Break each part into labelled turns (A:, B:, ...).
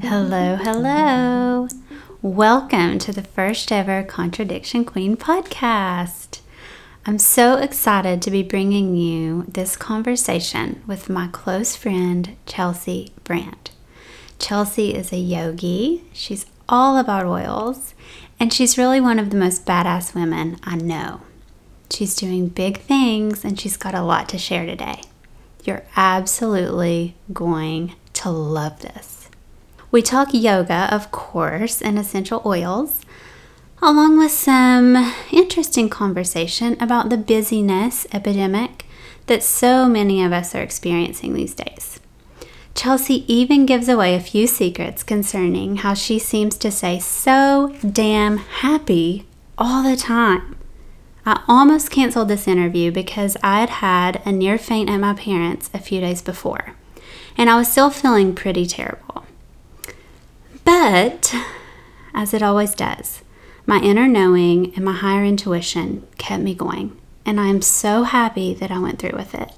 A: Hello, hello. Welcome to the first ever Contradiction Queen podcast. I'm so excited to be bringing you this conversation with my close friend, Chelsea Brandt. Chelsea is a yogi, she's all about oils, and she's really one of the most badass women I know. She's doing big things and she's got a lot to share today. You're absolutely going to love this. We talk yoga, of course, and essential oils, along with some interesting conversation about the busyness epidemic that so many of us are experiencing these days. Chelsea even gives away a few secrets concerning how she seems to say so damn happy all the time. I almost canceled this interview because I had had a near faint at my parents' a few days before, and I was still feeling pretty terrible. But, as it always does, my inner knowing and my higher intuition kept me going, and I am so happy that I went through with it.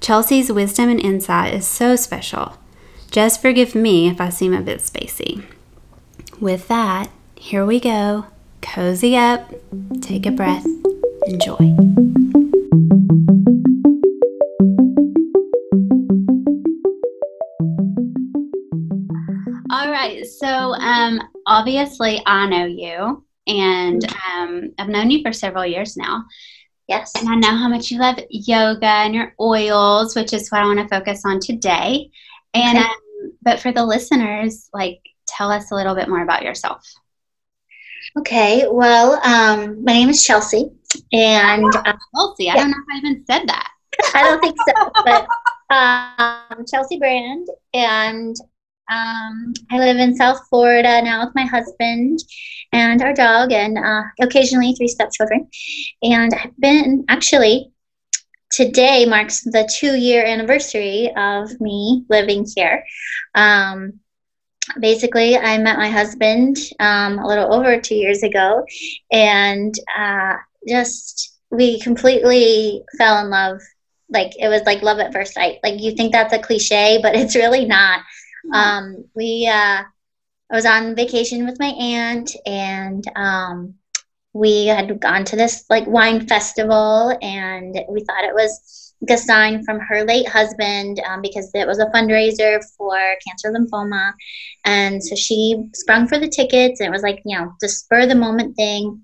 A: Chelsea's wisdom and insight is so special. Just forgive me if I seem a bit spacey. With that, here we go cozy up, take a breath, enjoy. All right, so um, obviously I know you, and um, I've known you for several years now.
B: Yes.
A: And I know how much you love yoga and your oils, which is what I want to focus on today. And
B: Okay.
A: um, but for the listeners, like tell us a little bit more about yourself.
B: Okay. Well, um, my name is Chelsea, and uh,
A: Chelsea, I don't know if I even said that.
B: I don't think so, but um, Chelsea Brand, and um, I live in South Florida now with my husband and our dog, and uh, occasionally three stepchildren. And I've been actually today marks the two-year anniversary of me living here. Um, basically, I met my husband um, a little over two years ago, and uh, just we completely fell in love. Like it was like love at first sight. Like you think that's a cliche, but it's really not. Um, we uh, I was on vacation with my aunt, and um, we had gone to this like wine festival, and we thought it was sign from her late husband um, because it was a fundraiser for cancer lymphoma, and so she sprung for the tickets, and it was like you know the spur the moment thing.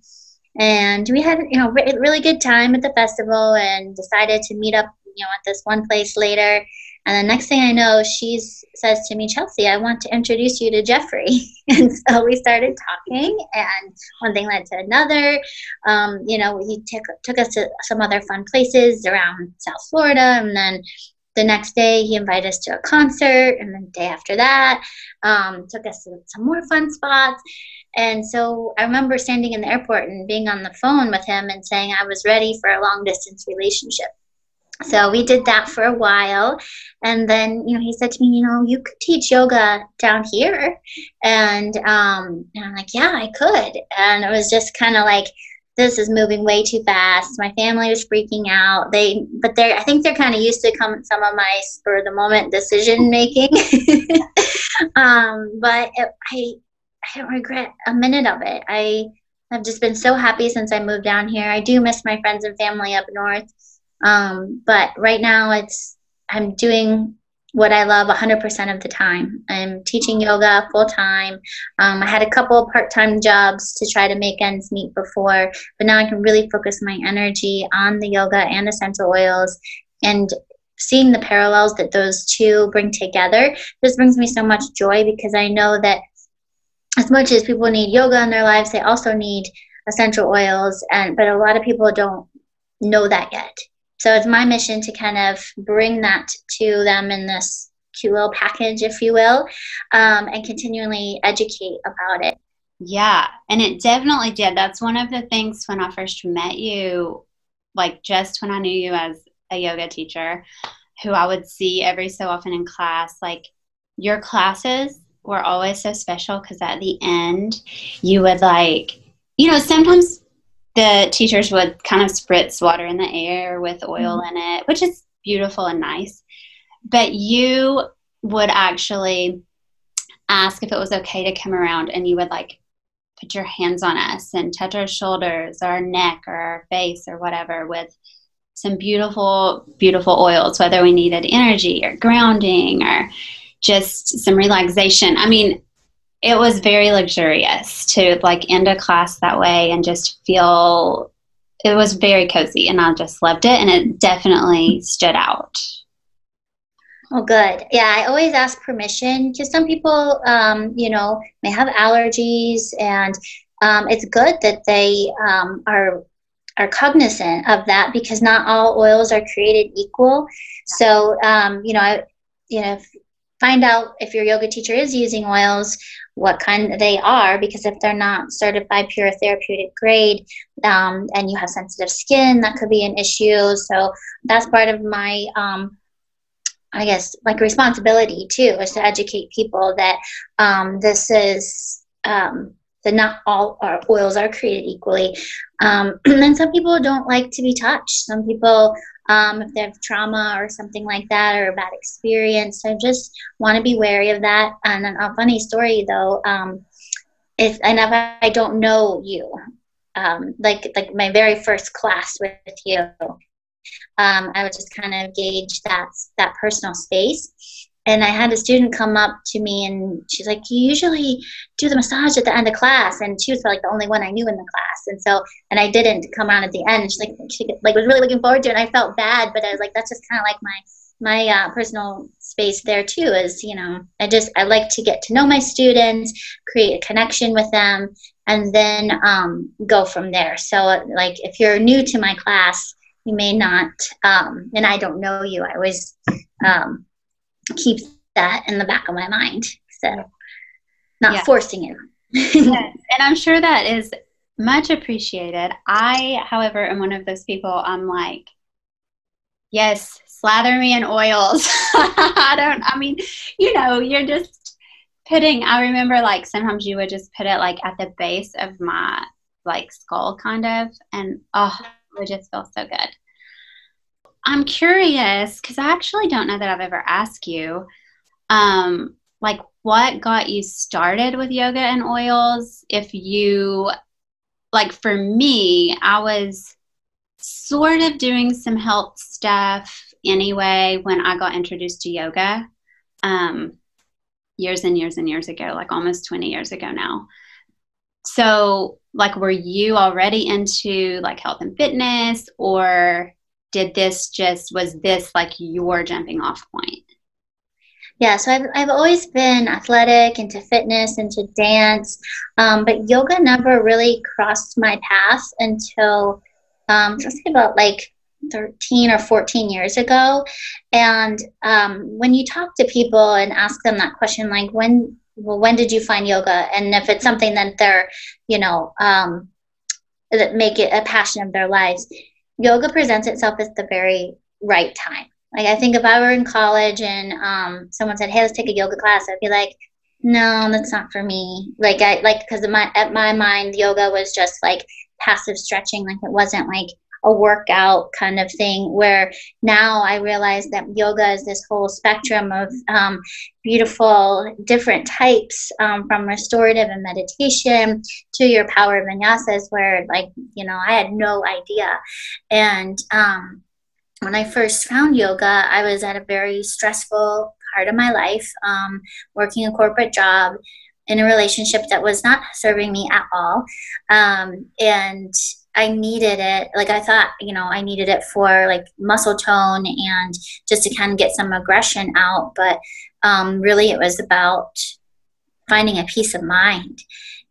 B: And we had, you know, re- really good time at the festival, and decided to meet up, you know, at this one place later. And the next thing I know, she says to me, Chelsea, I want to introduce you to Jeffrey. and so we started talking, and one thing led to another. Um, you know, he took, took us to some other fun places around South Florida. And then the next day, he invited us to a concert. And the day after that, um, took us to some more fun spots. And so I remember standing in the airport and being on the phone with him and saying I was ready for a long distance relationship. So we did that for a while. And then, you know, he said to me, you know, you could teach yoga down here. And, um, and I'm like, yeah, I could. And it was just kind of like, this is moving way too fast. My family was freaking out. They, but they're, I think they're kind of used to come, some of my spur the moment decision making. um, but it, I, I don't regret a minute of it. I have just been so happy since I moved down here. I do miss my friends and family up north. Um, but right now it's I'm doing what I love 100% of the time. I'm teaching yoga full time. Um, I had a couple part time jobs to try to make ends meet before, but now I can really focus my energy on the yoga and essential oils and seeing the parallels that those two bring together just brings me so much joy because I know that as much as people need yoga in their lives, they also need essential oils and but a lot of people don't know that yet. So it's my mission to kind of bring that to them in this cute little package, if you will, um, and continually educate about it.
A: Yeah, and it definitely did. That's one of the things when I first met you, like just when I knew you as a yoga teacher, who I would see every so often in class, like your classes were always so special because at the end you would like, you know, sometimes the teachers would kind of spritz water in the air with oil mm-hmm. in it, which is beautiful and nice. But you would actually ask if it was okay to come around and you would like put your hands on us and touch our shoulders or our neck or our face or whatever with some beautiful, beautiful oils, whether we needed energy or grounding or just some relaxation. I mean, it was very luxurious to like end a class that way and just feel it was very cozy and I just loved it and it definitely stood out.
B: Oh, good. Yeah, I always ask permission because some people, um, you know, may have allergies, and um, it's good that they um, are are cognizant of that because not all oils are created equal. So, um, you know, I, you know, find out if your yoga teacher is using oils, what kind they are, because if they're not certified pure therapeutic grade, um, and you have sensitive skin, that could be an issue. So that's part of my um, I guess like responsibility too is to educate people that um, this is um, that not all our oils are created equally. Um, and some people don't like to be touched. Some people, um, if they have trauma or something like that or a bad experience, so just want to be wary of that. And a funny story though, um, if and if I don't know you, um, like like my very first class with you, um, I would just kind of gauge that that personal space. And I had a student come up to me and she's like, "You usually do the massage at the end of class," and she was like the only one I knew in the class. And so, and I didn't come around at the end. She like she like was really looking forward to it. And I felt bad, but I was like, that's just kind of like my my uh, personal space there too is you know i just i like to get to know my students create a connection with them and then um, go from there so like if you're new to my class you may not, um, and I don't know you. I always um, keep that in the back of my mind. So, not yeah. forcing it.
A: yes, and I'm sure that is much appreciated. I, however, am one of those people. I'm like, yes, slather me in oils. I don't. I mean, you know, you're just putting. I remember like sometimes you would just put it like at the base of my like skull, kind of, and oh it just feels so good. I'm curious because I actually don't know that I've ever asked you, um, like what got you started with yoga and oils? If you, like for me, I was sort of doing some health stuff anyway when I got introduced to yoga um, years and years and years ago, like almost 20 years ago now. So, like, were you already into like health and fitness, or did this just was this like your jumping off point?
B: Yeah, so I've, I've always been athletic, into fitness, into dance, um, but yoga never really crossed my path until um, about like 13 or 14 years ago. And um, when you talk to people and ask them that question, like, when well, when did you find yoga? And if it's something that they're, you know, um, that make it a passion of their lives, yoga presents itself at the very right time. Like I think if I were in college and um, someone said, "Hey, let's take a yoga class," I'd be like, "No, that's not for me." Like I like because my at my mind, yoga was just like passive stretching. Like it wasn't like a workout kind of thing where now I realize that yoga is this whole spectrum of um, beautiful different types um, from restorative and meditation to your power vinyasas where like you know I had no idea. And um, when I first found yoga I was at a very stressful part of my life um, working a corporate job in a relationship that was not serving me at all. Um, and I needed it. Like I thought, you know, I needed it for like muscle tone and just to kind of get some aggression out. But um, really, it was about finding a peace of mind.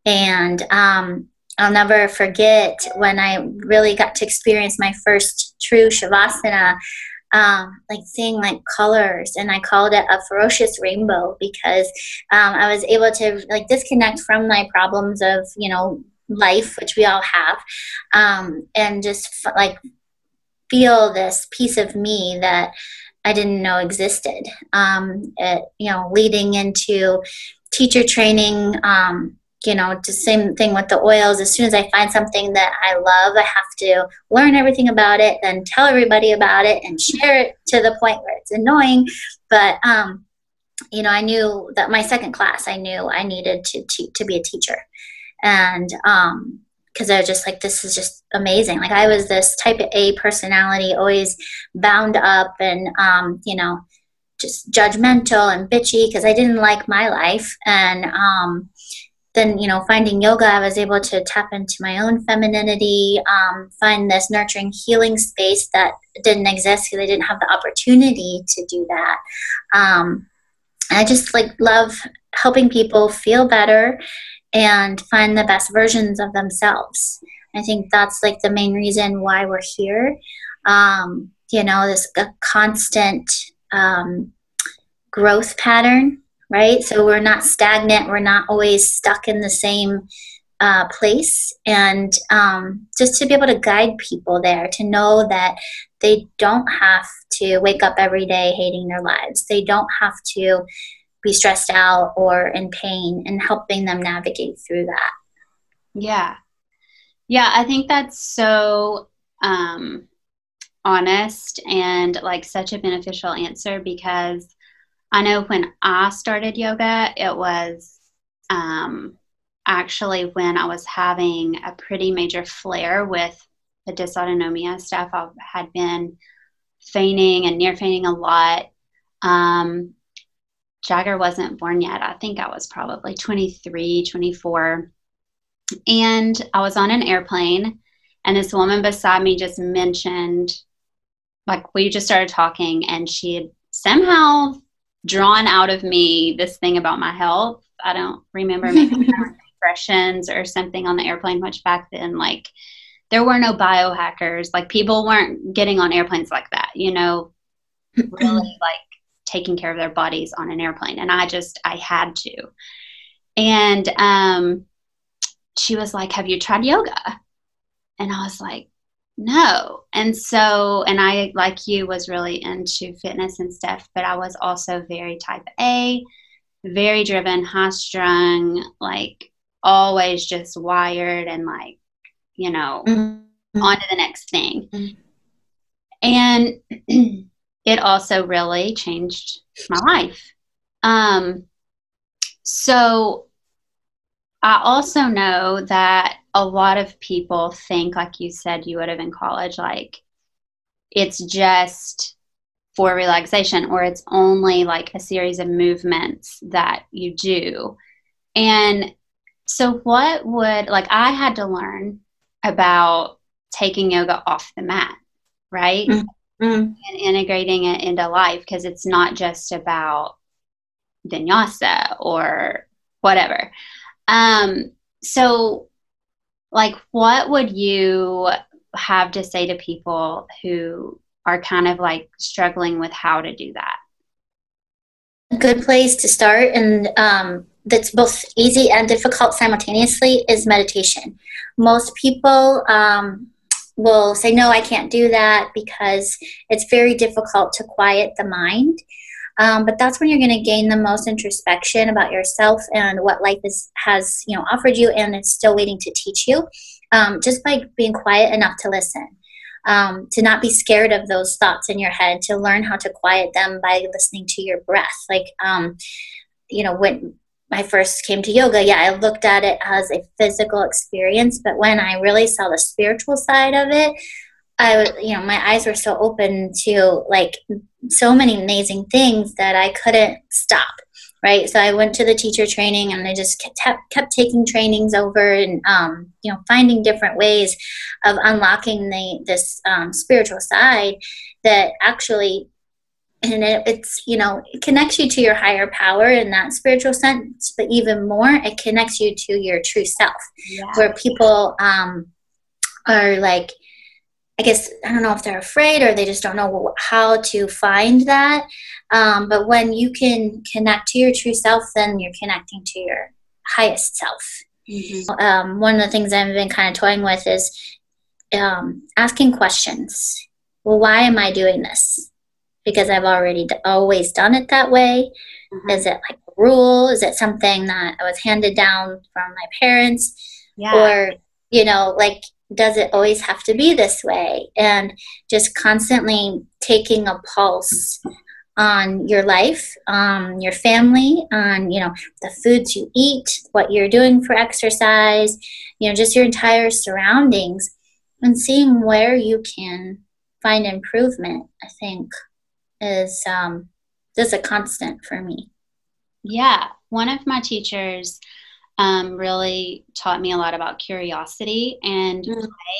B: And um, I'll never forget when I really got to experience my first true shavasana. Um, like seeing like colors and i called it a ferocious rainbow because um, i was able to like disconnect from my problems of you know life, which we all have, um, and just f- like feel this piece of me that I didn't know existed. Um, it, you know, leading into teacher training, um, you know, just same thing with the oils. As soon as I find something that I love, I have to learn everything about it, then tell everybody about it, and share it to the point where it's annoying. But um, you know, I knew that my second class, I knew I needed to to, to be a teacher, and um, because I was just like, this is just amazing. Like I was this type of A personality, always bound up and um, you know, just judgmental and bitchy because I didn't like my life and um then you know finding yoga i was able to tap into my own femininity um, find this nurturing healing space that didn't exist because i didn't have the opportunity to do that um, i just like love helping people feel better and find the best versions of themselves i think that's like the main reason why we're here um, you know this constant um, growth pattern right? So we're not stagnant, we're not always stuck in the same uh, place. And um, just to be able to guide people there, to know that they don't have to wake up every day hating their lives, they don't have to be stressed out or in pain, and helping them navigate through that.
A: Yeah. Yeah, I think that's so um, honest and like such a beneficial answer because I know when I started yoga, it was um, actually when I was having a pretty major flare with the dysautonomia stuff. I had been fainting and near fainting a lot. Um, Jagger wasn't born yet. I think I was probably 23, 24. And I was on an airplane, and this woman beside me just mentioned, like, we just started talking, and she had somehow drawn out of me this thing about my health. I don't remember making expressions or something on the airplane much back then. Like there were no biohackers. Like people weren't getting on airplanes like that, you know, really like taking care of their bodies on an airplane. And I just I had to. And um she was like, Have you tried yoga? And I was like, no. And so, and I, like you, was really into fitness and stuff, but I was also very type A, very driven, high strung, like always just wired and like, you know, mm-hmm. on to the next thing. Mm-hmm. And it also really changed my life. Um, so I also know that a lot of people think, like you said, you would have in college, like it's just for relaxation or it's only like a series of movements that you do. And so, what would, like, I had to learn about taking yoga off the mat, right? Mm-hmm. And integrating it into life because it's not just about vinyasa or whatever. Um, so like what would you have to say to people who are kind of like struggling with how to do that?
B: A good place to start and um, that's both easy and difficult simultaneously is meditation. Most people um, will say no i can't do that because it's very difficult to quiet the mind. Um, but that's when you're going to gain the most introspection about yourself and what life is, has you know offered you and it's still waiting to teach you um, just by being quiet enough to listen. Um, to not be scared of those thoughts in your head to learn how to quiet them by listening to your breath. Like um, you know when I first came to yoga, yeah, I looked at it as a physical experience, but when I really saw the spiritual side of it, I you know, my eyes were so open to like so many amazing things that I couldn't stop. Right. So I went to the teacher training and I just kept, kept taking trainings over and, um, you know, finding different ways of unlocking the, this um, spiritual side that actually and it, it's you know it connects you to your higher power in that spiritual sense but even more it connects you to your true self yeah. where people um, are like I guess I don't know if they're afraid or they just don't know how to find that. Um, but when you can connect to your true self, then you're connecting to your highest self. Mm-hmm. Um, one of the things I've been kind of toying with is um, asking questions. Well, why am I doing this? Because I've already d- always done it that way. Mm-hmm. Is it like a rule? Is it something that was handed down from my parents? Yeah. Or, you know, like, does it always have to be this way? And just constantly taking a pulse on your life, on your family, on, you know, the foods you eat, what you're doing for exercise, you know, just your entire surroundings and seeing where you can find improvement, I think is um, is a constant for me.
A: Yeah, one of my teachers um, really taught me a lot about curiosity and mm. play,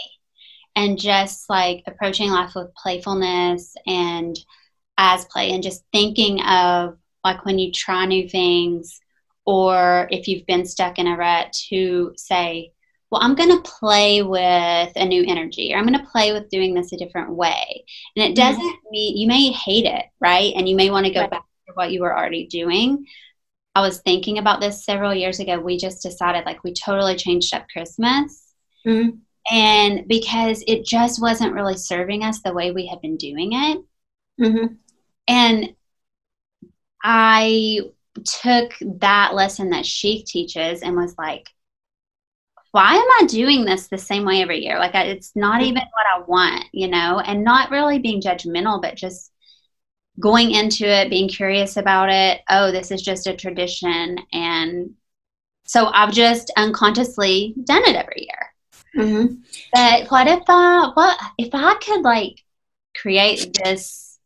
A: and just like approaching life with playfulness and as play, and just thinking of like when you try new things, or if you've been stuck in a rut, to say, well, I'm going to play with a new energy or I'm going to play with doing this a different way. And it mm-hmm. doesn't mm-hmm. mean you may hate it, right? And you may want to go right. back to what you were already doing. I was thinking about this several years ago. We just decided like we totally changed up Christmas. Mm-hmm. And because it just wasn't really serving us the way we had been doing it. Mm-hmm. And I took that lesson that she teaches and was like, why am I doing this the same way every year? Like, I, it's not even what I want, you know, and not really being judgmental, but just going into it, being curious about it. Oh, this is just a tradition. And so I've just unconsciously done it every year. Mm-hmm. But what if I, what if I could like create this,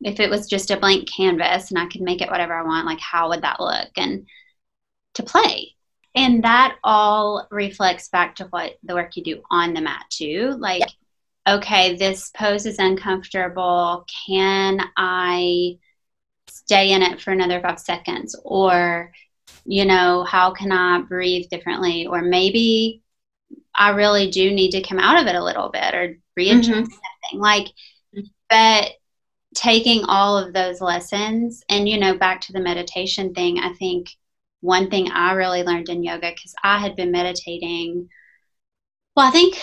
A: if it was just a blank canvas and I could make it whatever I want, like how would that look? And to play and that all reflects back to what the work you do on the mat too. Like, yeah. okay, this pose is uncomfortable. Can I stay in it for another five seconds? Or, you know, how can I breathe differently? Or maybe I really do need to come out of it a little bit or readjust mm-hmm. something. Like, but taking all of those lessons and, you know, back to the meditation thing, I think one thing I really learned in yoga because I had been meditating. Well, I think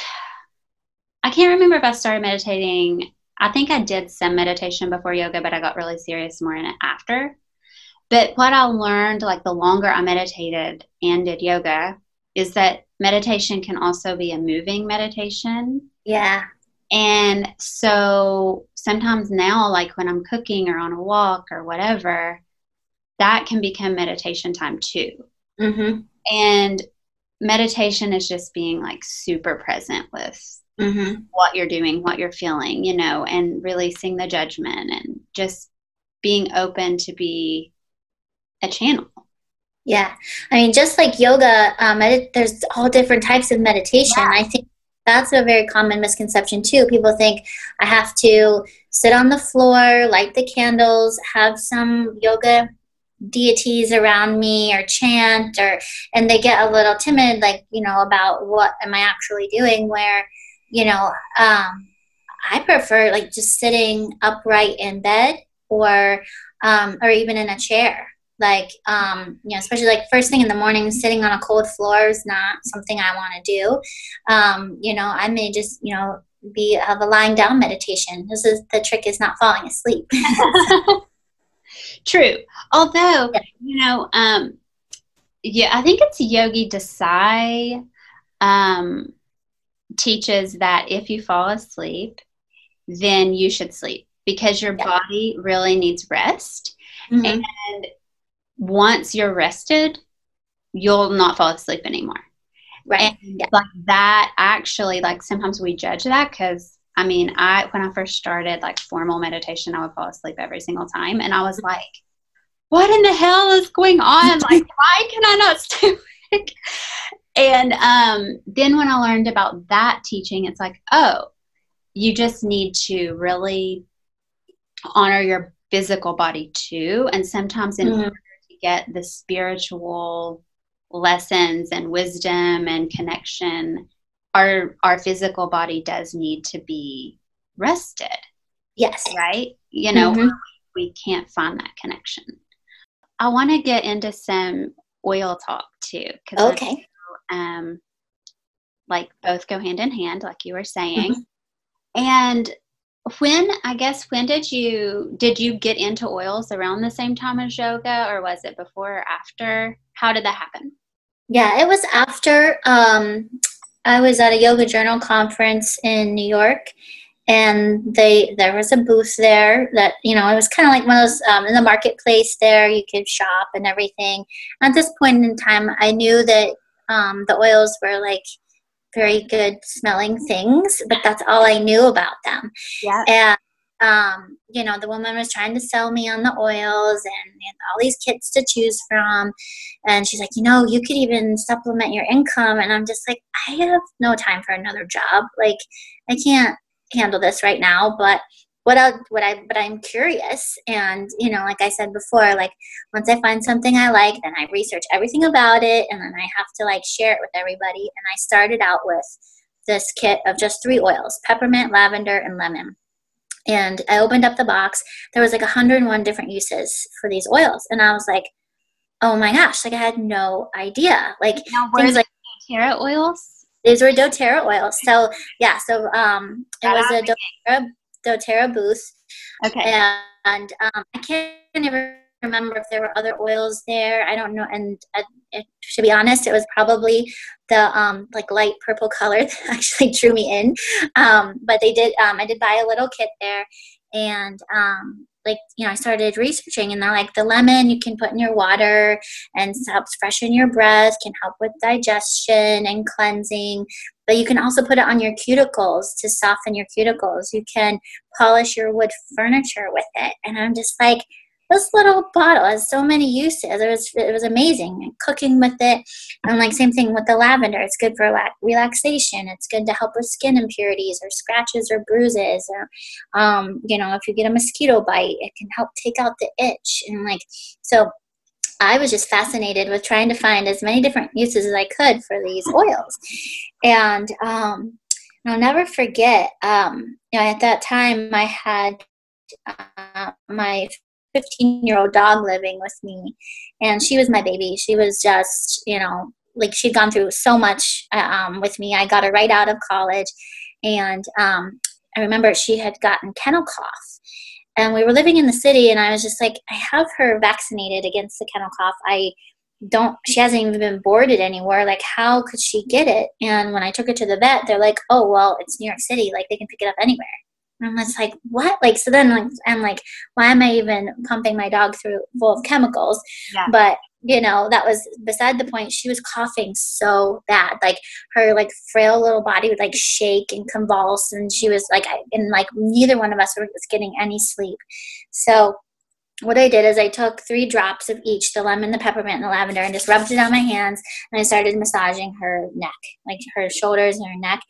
A: I can't remember if I started meditating. I think I did some meditation before yoga, but I got really serious more in it after. But what I learned, like the longer I meditated and did yoga, is that meditation can also be a moving meditation.
B: Yeah.
A: And so sometimes now, like when I'm cooking or on a walk or whatever, that can become meditation time too. Mm-hmm. And meditation is just being like super present with mm-hmm. what you're doing, what you're feeling, you know, and releasing the judgment and just being open to be a channel.
B: Yeah. I mean, just like yoga, um, there's all different types of meditation. Yeah. I think that's a very common misconception too. People think I have to sit on the floor, light the candles, have some yoga deities around me or chant or and they get a little timid like you know about what am i actually doing where you know um, i prefer like just sitting upright in bed or um, or even in a chair. Like um, you know especially like first thing in the morning sitting on a cold floor is not something i want to do. Um, you know i may just you know be of a lying down meditation. This is the trick is not falling asleep
A: True. Although, yeah. you know, um, yeah, I think it's Yogi Desai um, teaches that if you fall asleep, then you should sleep because your yeah. body really needs rest. Mm-hmm. And once you're rested, you'll not fall asleep anymore. Right. And yeah. like that actually, like sometimes we judge that because I mean, I when I first started like formal meditation, I would fall asleep every single time, and I was like, "What in the hell is going on? Like, why can I not stay awake?" And um, then when I learned about that teaching, it's like, oh, you just need to really honor your physical body too, and sometimes in mm-hmm. order to get the spiritual lessons and wisdom and connection our our physical body does need to be rested.
B: Yes.
A: Right? You know, mm-hmm. we can't find that connection. I want to get into some oil talk too.
B: because Okay.
A: um, like both go hand in hand, like you were saying. Mm-hmm. And when I guess when did you did you get into oils around the same time as yoga or was it before or after? How did that happen?
B: Yeah, it was after um, I was at a yoga journal conference in New York and they there was a booth there that you know it was kind of like one of those um, in the marketplace there you could shop and everything. At this point in time i knew that um, the oils were like very good smelling things but that's all i knew about them.
A: Yeah.
B: And um, you know the woman was trying to sell me on the oils and, and all these kits to choose from. And she's like you know you could even supplement your income. And i'm just like i have no time for another job. Like i can't handle this right now, but what I what I but I'm curious. And you know like I said before like once I find something I like then I research everything about it. And then I have to like share it with everybody. And I started out with this kit of just three oils peppermint lavender and lemon and I opened up the box there was like 101 different uses for these oils and I was like oh my gosh like I had no idea like
A: now, things like doTERRA oils
B: these were doTERRA oils. So yeah, so um, it was a doTERRA, doTERRA booth.
A: Okay.
B: And um, I can't even remember if there were other oils there. I don't know. And uh, it, to be honest, it was probably the um, like light purple color that actually drew me in. Um, but they did. Um, I did buy a little kit there, and um, like you know i started researching and they're like the lemon you can put in your water and helps freshen your breath can help with digestion and cleansing but you can also put it on your cuticles to soften your cuticles you can polish your wood furniture with it and i'm just like this little bottle has so many uses. It was it was amazing. cooking with it, and like same thing with the lavender. It's good for relaxation. It's good to help with skin impurities or scratches or bruises. Or, um, you know, if you get a mosquito bite, it can help take out the itch. And like so, I was just fascinated with trying to find as many different uses as I could for these oils, and um, I'll never forget. Um, you know, at that time, I had uh, my 15 year old dog living with me. And she was my baby. She was just you know like she'd gone through so much uh, um, with me. I got her right out of college. And um, i remember she had gotten kennel cough. And we were living in the city and i was just like i have her vaccinated against the kennel cough. I don't she hasn't even been boarded anywhere. Like how could she get it? And when i took her to the vet they're like oh well it's new york city. Like they can pick it up anywhere and I'm just like, what? Like, so then like, I'm like, why am I even pumping my dog through full of chemicals?
A: Yeah.
B: But you know, that was beside the point. She was coughing so bad, like her like frail little body would like shake and convulse, and she was like, and like neither one of us was getting any sleep. So what I did is I took three drops of each, the lemon, the peppermint, and the lavender, and just rubbed it on my hands, and I started massaging her neck, like her shoulders and her neck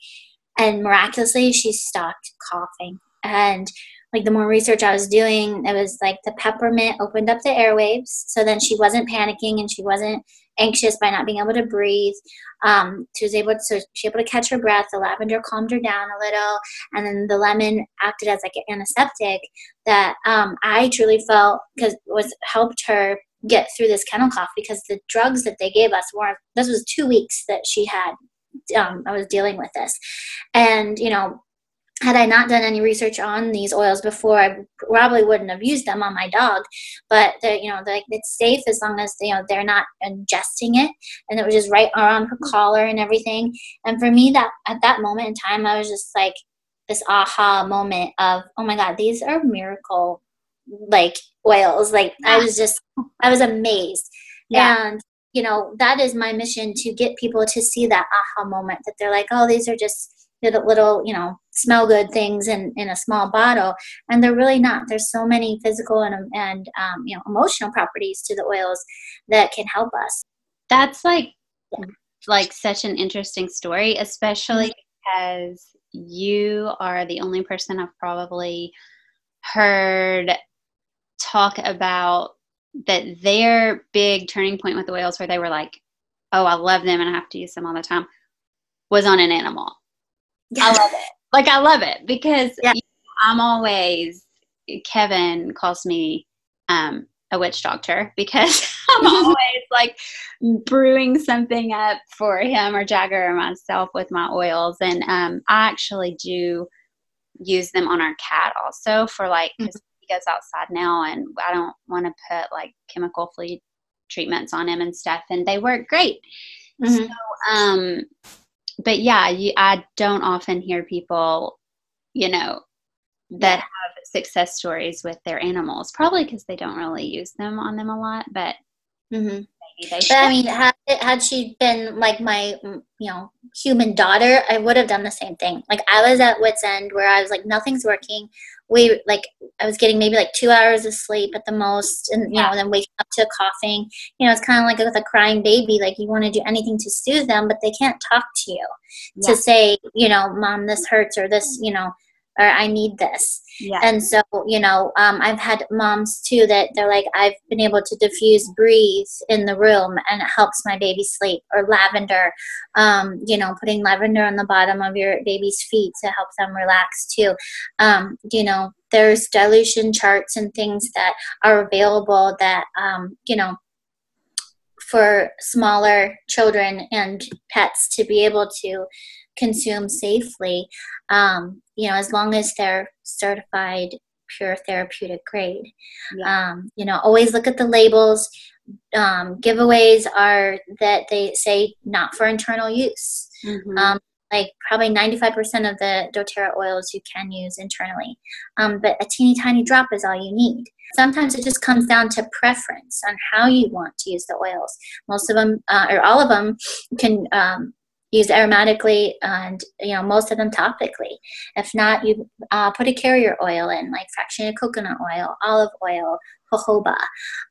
B: and miraculously she stopped coughing. And like the more research i was doing it was like the peppermint opened up the airwaves. So then she wasn't panicking and she wasn't anxious by not being able to breathe. Um, she was able to so she was able to catch her breath. The lavender calmed her down a little. And then the lemon acted as like an antiseptic that um, i truly felt because was helped her get through this kennel cough because the drugs that they gave us were this was two weeks that she had um, I was dealing with this. And, you know, had I not done any research on these oils before, I probably wouldn't have used them on my dog. But you know, like it's safe as long as you know they're not ingesting it, and it was just right around her collar and everything. And for me, that at that moment in time, I was just like this aha moment of, oh my god, these are miracle like oils. Like I was just, I was amazed. Yeah. And you know, that is my mission to get people to see that aha moment that they're like, oh, these are just the little, you know, smell good things in, in a small bottle. And they're really not. There's so many physical and, and um, you know, emotional properties to the oils that can help us.
A: That's like, yeah. like such an interesting story, especially mm-hmm. because you are the only person I've probably heard talk about that their big turning point with the oils where they were like, oh, I love them and I have to use them all the time was on an animal. Yeah. I love it. Like, I love it because yeah. I'm always, Kevin calls me um, a witch doctor because I'm always like brewing something up for him or Jagger or myself with my oils. And um, I actually do use them on our cat also for like mm-hmm. Goes outside now and I don't want to put like chemical flea treatments on him and stuff and they work great. Mm-hmm. So um but yeah, you, I don't often hear people, you know, that have success stories with their animals. Probably because they don't really use them on them a lot, but
B: mm-hmm. But I mean, had, had she been like my, you know, human daughter, I would have done the same thing. Like I was at wit's end where I was like, nothing's working. We like I was getting maybe like two hours of sleep at the most, and you yeah. know, then waking up to coughing. You know, it's kind of like with a crying baby. Like you want to do anything to soothe them, but they can't talk to you yeah. to say, you know, mom, this hurts or this, you know, or I need this. Yeah. And so, you know, um, I've had moms too that they're like, I've been able to diffuse breathe in the room and it helps my baby sleep. Or lavender, um, you know, putting lavender on the bottom of your baby's feet to help them relax too. Um, you know, there's dilution charts and things that are available that, um, you know, for smaller children and pets to be able to consume safely, um, you know, as long as they're certified pure therapeutic grade. Yeah. Um, you know, always look at the labels. Um, giveaways are that they say not for internal use. Mm-hmm. Um, like probably 95% of the doTERRA oils you can use internally. Um, but a teeny tiny drop is all you need. Sometimes it just comes down to preference on how you want to use the oils. Most of them, uh, or all of them, can um, use aromatically and you know most of them topically. If not you uh, put a carrier oil in like fractionated coconut oil olive oil jojoba.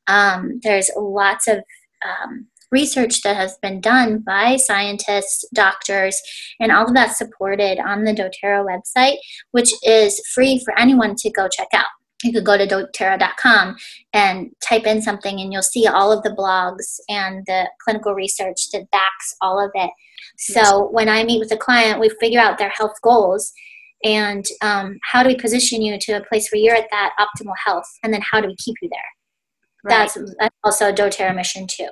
B: Um, there's lots of um, research that has been done by scientists doctors and all of that supported on the doterra website which is free for anyone to go check out. You could go to doterra.com and type in something and you'll see all of the blogs and the clinical research that backs all of it so when I meet with a client, we figure out their health goals and um, how do we position you to a place where you're at that optimal health, and then how do we keep you there? Right. That's, that's also a doTERRA mission too.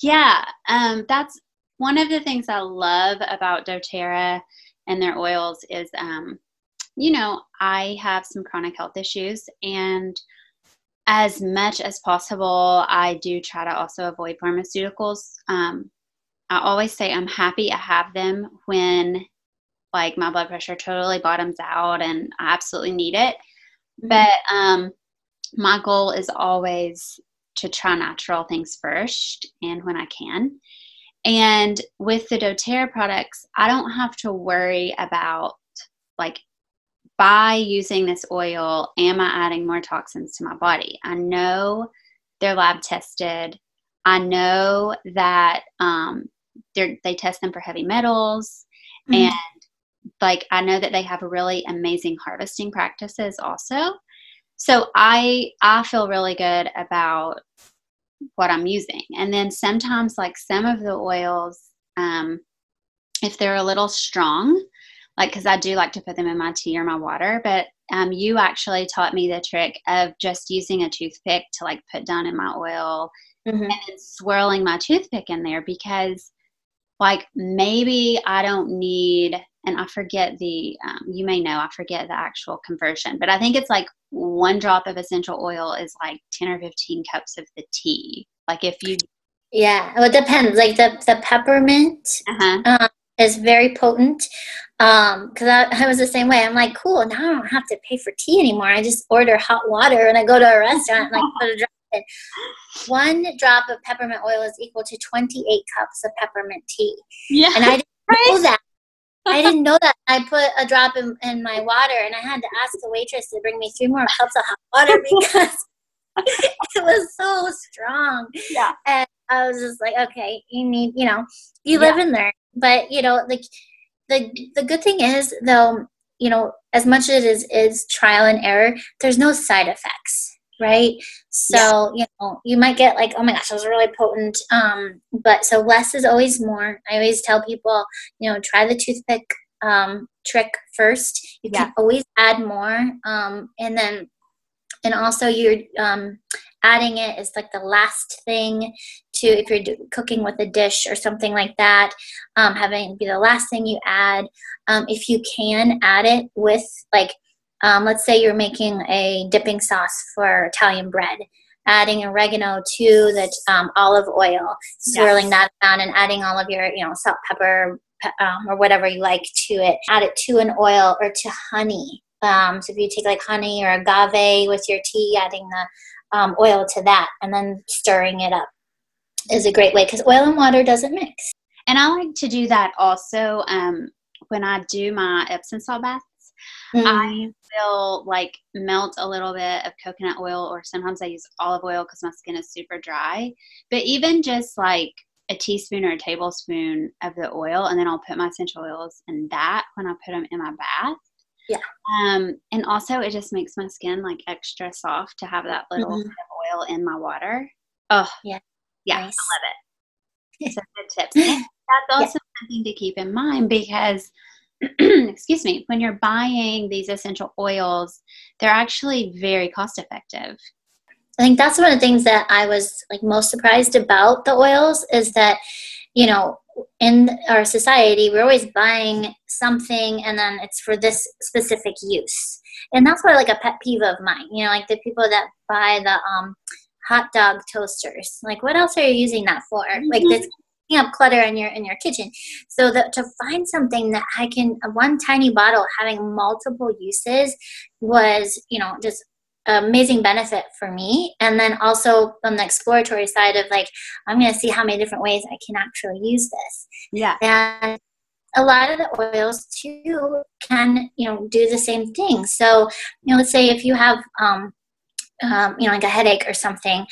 A: Yeah, um, that's one of the things I love about doTERRA and their oils is, um, you know, I have some chronic health issues and as much as possible, I do try to also avoid pharmaceuticals. I always say I'm happy I have them when like my blood pressure totally bottoms out and I absolutely need it. Mm-hmm. But um, my goal is always to try natural things first and when I can. And with the doTERRA products, I don't have to worry about like by using this oil, am I adding more toxins to my body? I know they're lab tested. I know that um, they they test them for heavy metals mm-hmm. and like I know that they have really amazing harvesting practices also. So I I feel really good about what I'm using. And then sometimes like some of the oils um if they're a little strong, like because I do like to put them in my tea or my water, but um, you actually taught me the trick of just using a toothpick to like put down in my oil mm-hmm. and then swirling my toothpick in there because like maybe I don't need, and I forget the, um, you may know, I forget the actual conversion, but I think it's like one drop of essential oil is like 10 or 15 cups of the tea. Like if you.
B: Yeah, well, it depends. Like the, the peppermint uh-huh. um, is very potent. Um, cause I, I was the same way. I'm like, cool, now I don't have to pay for tea anymore. I just order hot water and I go to a restaurant and like put a drop one drop of peppermint oil is equal to 28 cups of peppermint tea. Yeah. And I didn't right? know that. I didn't know that. I put a drop in, in my water and I had to ask the waitress to bring me three more cups of hot water because it was so strong. Yeah. And I was just like, okay, you need, you know, you live yeah. in there. But, you know, like the the good thing is though, you know, as much as it is is trial and error, there's no side effects right? So, yeah. you know, you might get like, oh my gosh, that was really potent. Um, but so less is always more. I always tell people, you know, try the toothpick um, trick first. You yeah. can always add more. Um, and then, and also you're um, adding it is like the last thing to if you're do, cooking with a dish or something like that, um, having it be the last thing you add. Um, if you can add it with like, um, let's say you're making a dipping sauce for Italian bread, adding oregano to the um, olive oil, swirling yes. that down, and adding all of your you know salt, pepper, um, or whatever you like to it. Add it to an oil or to honey. Um, so if you take like honey or agave with your tea, adding the um, oil to that, and then stirring it up is a great way because oil and water doesn't mix.
A: And I like to do that also um, when I do my Epsom salt baths. Mm. I will like melt a little bit of coconut oil, or sometimes I use olive oil because my skin is super dry. But even just like a teaspoon or a tablespoon of the oil, and then I'll put my essential oils in that when I put them in my bath.
B: Yeah.
A: Um, and also, it just makes my skin like extra soft to have that little mm-hmm. bit of oil in my water. Oh,
B: yeah.
A: Yeah, nice. I love it. So good tips. That's also yeah. something to keep in mind because, excuse me, when you're buying these essential oils, they're actually very cost effective.
B: I think that's one of the things that I was like most surprised about the oils is that, you know, in our society, we're always buying something and then it's for this specific use. And that's why like a pet peeve of mine, you know, like the people that buy the um, hot dog toasters. Like what else are you using that for? Mm-hmm. Like this up clutter in your in your kitchen. So that to find something that I can one tiny bottle having multiple uses was, you know, just amazing benefit for me. And then also on the exploratory side of like i'm going to see how many different ways i can actually use this.
A: Yeah.
B: And a lot of the oils too can you know do the same thing. So you know let's say if you have um, um you know like a headache or something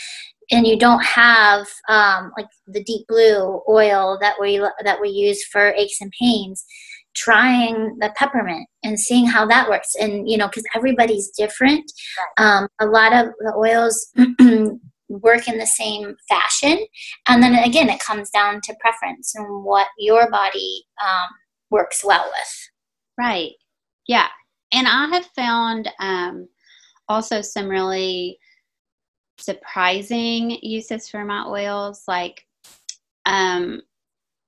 B: and you don't have um, like the deep blue oil that we that we use for aches and pains trying the peppermint and seeing how that works. And you know because everybody's different um, a lot of the oils work in the same fashion. And then again it comes down to preference and what your body um, works well with.
A: Right. Yeah. And i have found um, also some really surprising uses for my oils like um,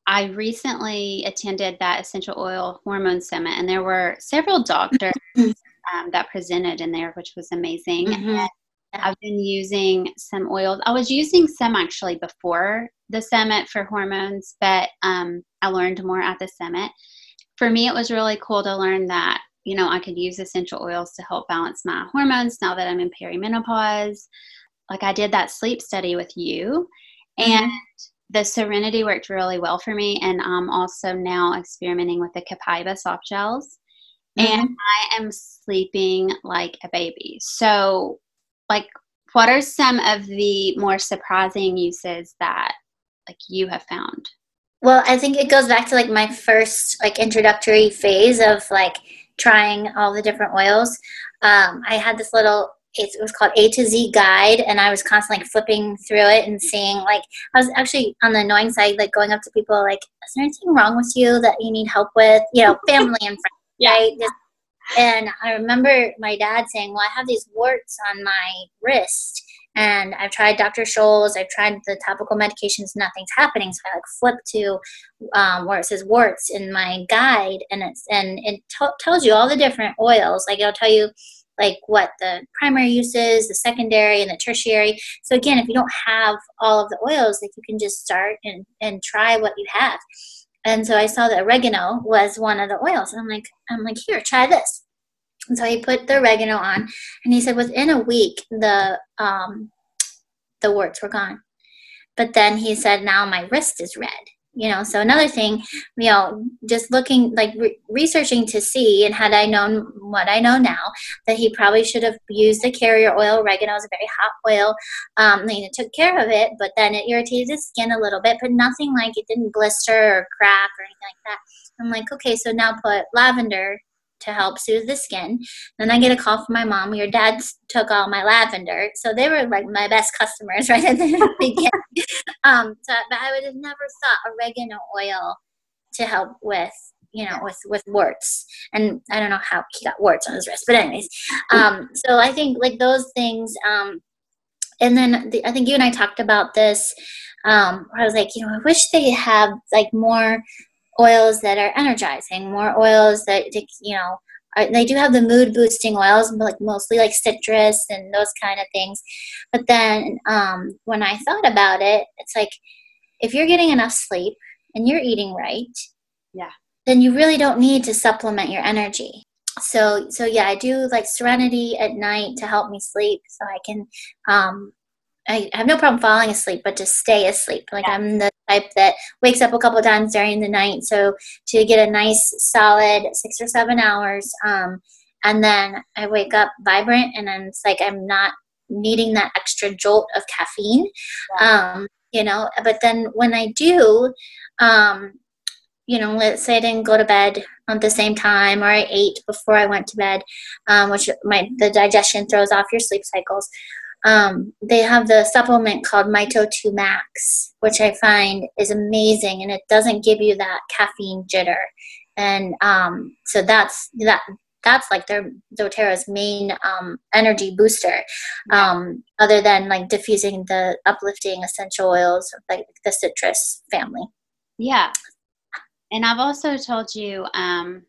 A: I recently attended that essential oil hormone summit, and there were several doctors um, that presented in there, which was amazing. Mm-hmm. I've been using some oils. I was using some actually before the summit for hormones, but um, I learned more at the summit. For me, it was really cool to learn that you know I could use essential oils to help balance my hormones now that I'm in perimenopause. Like I did that sleep study with you, mm-hmm. and the Serenity worked really well for me, and I'm also now experimenting with the Copaiba soft gels, mm-hmm. and I am sleeping like a baby. So, like, what are some of the more surprising uses that like you have found?
B: Well, I think it goes back to like my first like introductory phase of like trying all the different oils. Um, I had this little it was called A to Z Guide, and I was constantly like, flipping through it and seeing like I was actually on the annoying side, like going up to people like, "Is there anything wrong with you that you need help with?" You know, family and friends, yeah. right? And I remember my dad saying, "Well, I have these warts on my wrist." And I've tried Dr. Scholl's, I've tried the topical medications, nothing's happening. So I like flip to um, where it says warts in my guide, and it's and it t- tells you all the different oils. Like it'll tell you like what the primary use is, the secondary, and the tertiary. So again, if you don't have all of the oils, like you can just start and, and try what you have. And so I saw that oregano was one of the oils. I'm like, I'm like, here, try this. And so he put the oregano on, and he said within a week the um, the warts were gone. But then he said, now my wrist is red you know so another thing you know just looking like re- researching to see and had i known what i know now that he probably should have used the carrier oil. Oregano is a very hot oil. Um you took care of it but then it irritated his skin a little bit but nothing like it didn't blister or crack or anything like that. I'm like okay so now put lavender to help soothe the skin. Then I get a call from my mom. Your dad took all my lavender, so they were like my best customers right at the beginning. um, so, but I would have never thought oregano oil to help with you know with with warts and i don't know how he got warts on his wrist but anyways um so i think like those things um and then the, i think you and i talked about this um, I was like, you know, I wish they have like more oils that are energizing, more oils that, you know, are, they do have the mood boosting oils, like mostly like citrus and those kind of things. But then um, when I thought about it, it's like if you're getting enough sleep and you're eating right,
A: yeah,
B: then you really don't need to supplement your energy. So so yeah, I do like Serenity at night to help me sleep, so I can um, I have no problem falling asleep, but to stay asleep. Like yeah. I'm the type that wakes up a couple times during the night. So to get a nice solid six or seven hours, um, and then I wake up vibrant, and then it's like I'm not needing that extra jolt of caffeine. Yeah. Um, you know, but then when I do, um, you know, let's say I didn't go to bed at the same time, or I ate before I went to bed, um, which my the digestion throws off your sleep cycles um, they have the supplement called Mito 2 Max, which I find is amazing, and it doesn't give you that caffeine jitter. And um, so that's that. That's like their doTERRA's main um, energy booster, um, other than like diffusing the uplifting essential oils of like the citrus family.
A: Yeah, and I've also told you, um,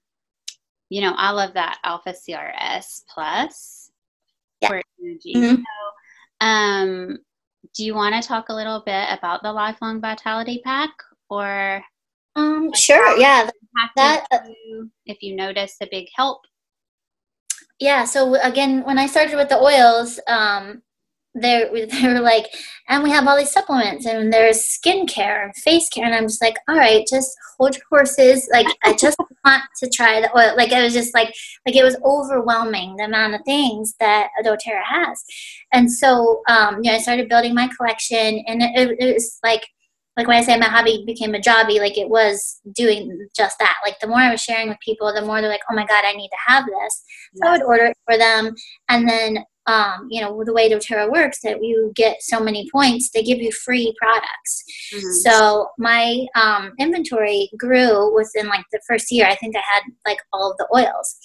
A: you know, I love that Alpha CRS Plus yeah. for energy. Mm-hmm. So um, do you want to talk a little bit about the Lifelong Vitality Pack or?
B: Um, sure, yeah.
A: That, you, if you notice a big help.
B: Yeah, so again, when I started with the oils, um, they they were like, and we have all these supplements, and there's skincare and face care, and I'm just like, all right, just hold your horses. Like, I just want to try the oil. Like, it was just like, like it was overwhelming the amount of things that doTERRA has, and so um, you know, I started building my collection, and it, it was like like when I say my hobby became a jobby, like it was doing just that. Like the more I was sharing with people, the more they're like, oh my God, I need to have this. So I would order it for them. And then um, you know, the way doTERRA works, that you get so many points, they give you free products. Mm-hmm. So my um, inventory grew within like the first year. I think I had like all of the oils.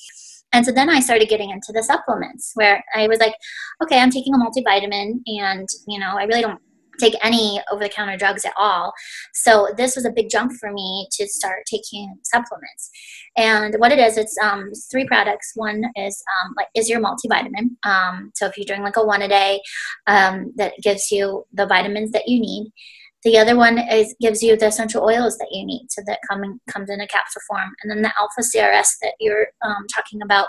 B: And so then I started getting into the supplements where I was like, okay, I'm taking a multivitamin and, you know, I really don't take any over the counter drugs at all. So this was a big jump for me to start taking supplements. And what it is, it's um, three products. One is um, like is your multivitamin. Um, so if you're doing like a one a day, um, that gives you the vitamins that you need. The other one is gives you the essential oils that you need, so that coming comes in a capsule form. And then the alpha CRS that you're um, talking about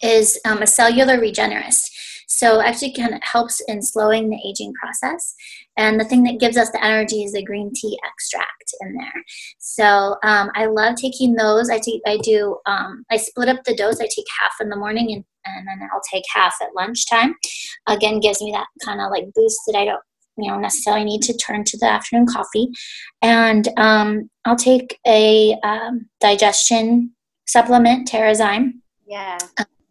B: is um, a cellular regenerist. So actually kind of helps in slowing the aging process. And the thing that gives us the energy is the green tea extract in there. So um, I love taking those. I take, I do, um, I split up the dose. I take half in the morning and, and then I'll take half at lunchtime. Again, gives me that kind of like boost that I don't you know necessarily need to turn to the afternoon coffee and um, i'll take a um, digestion supplement TerraZyme
A: yeah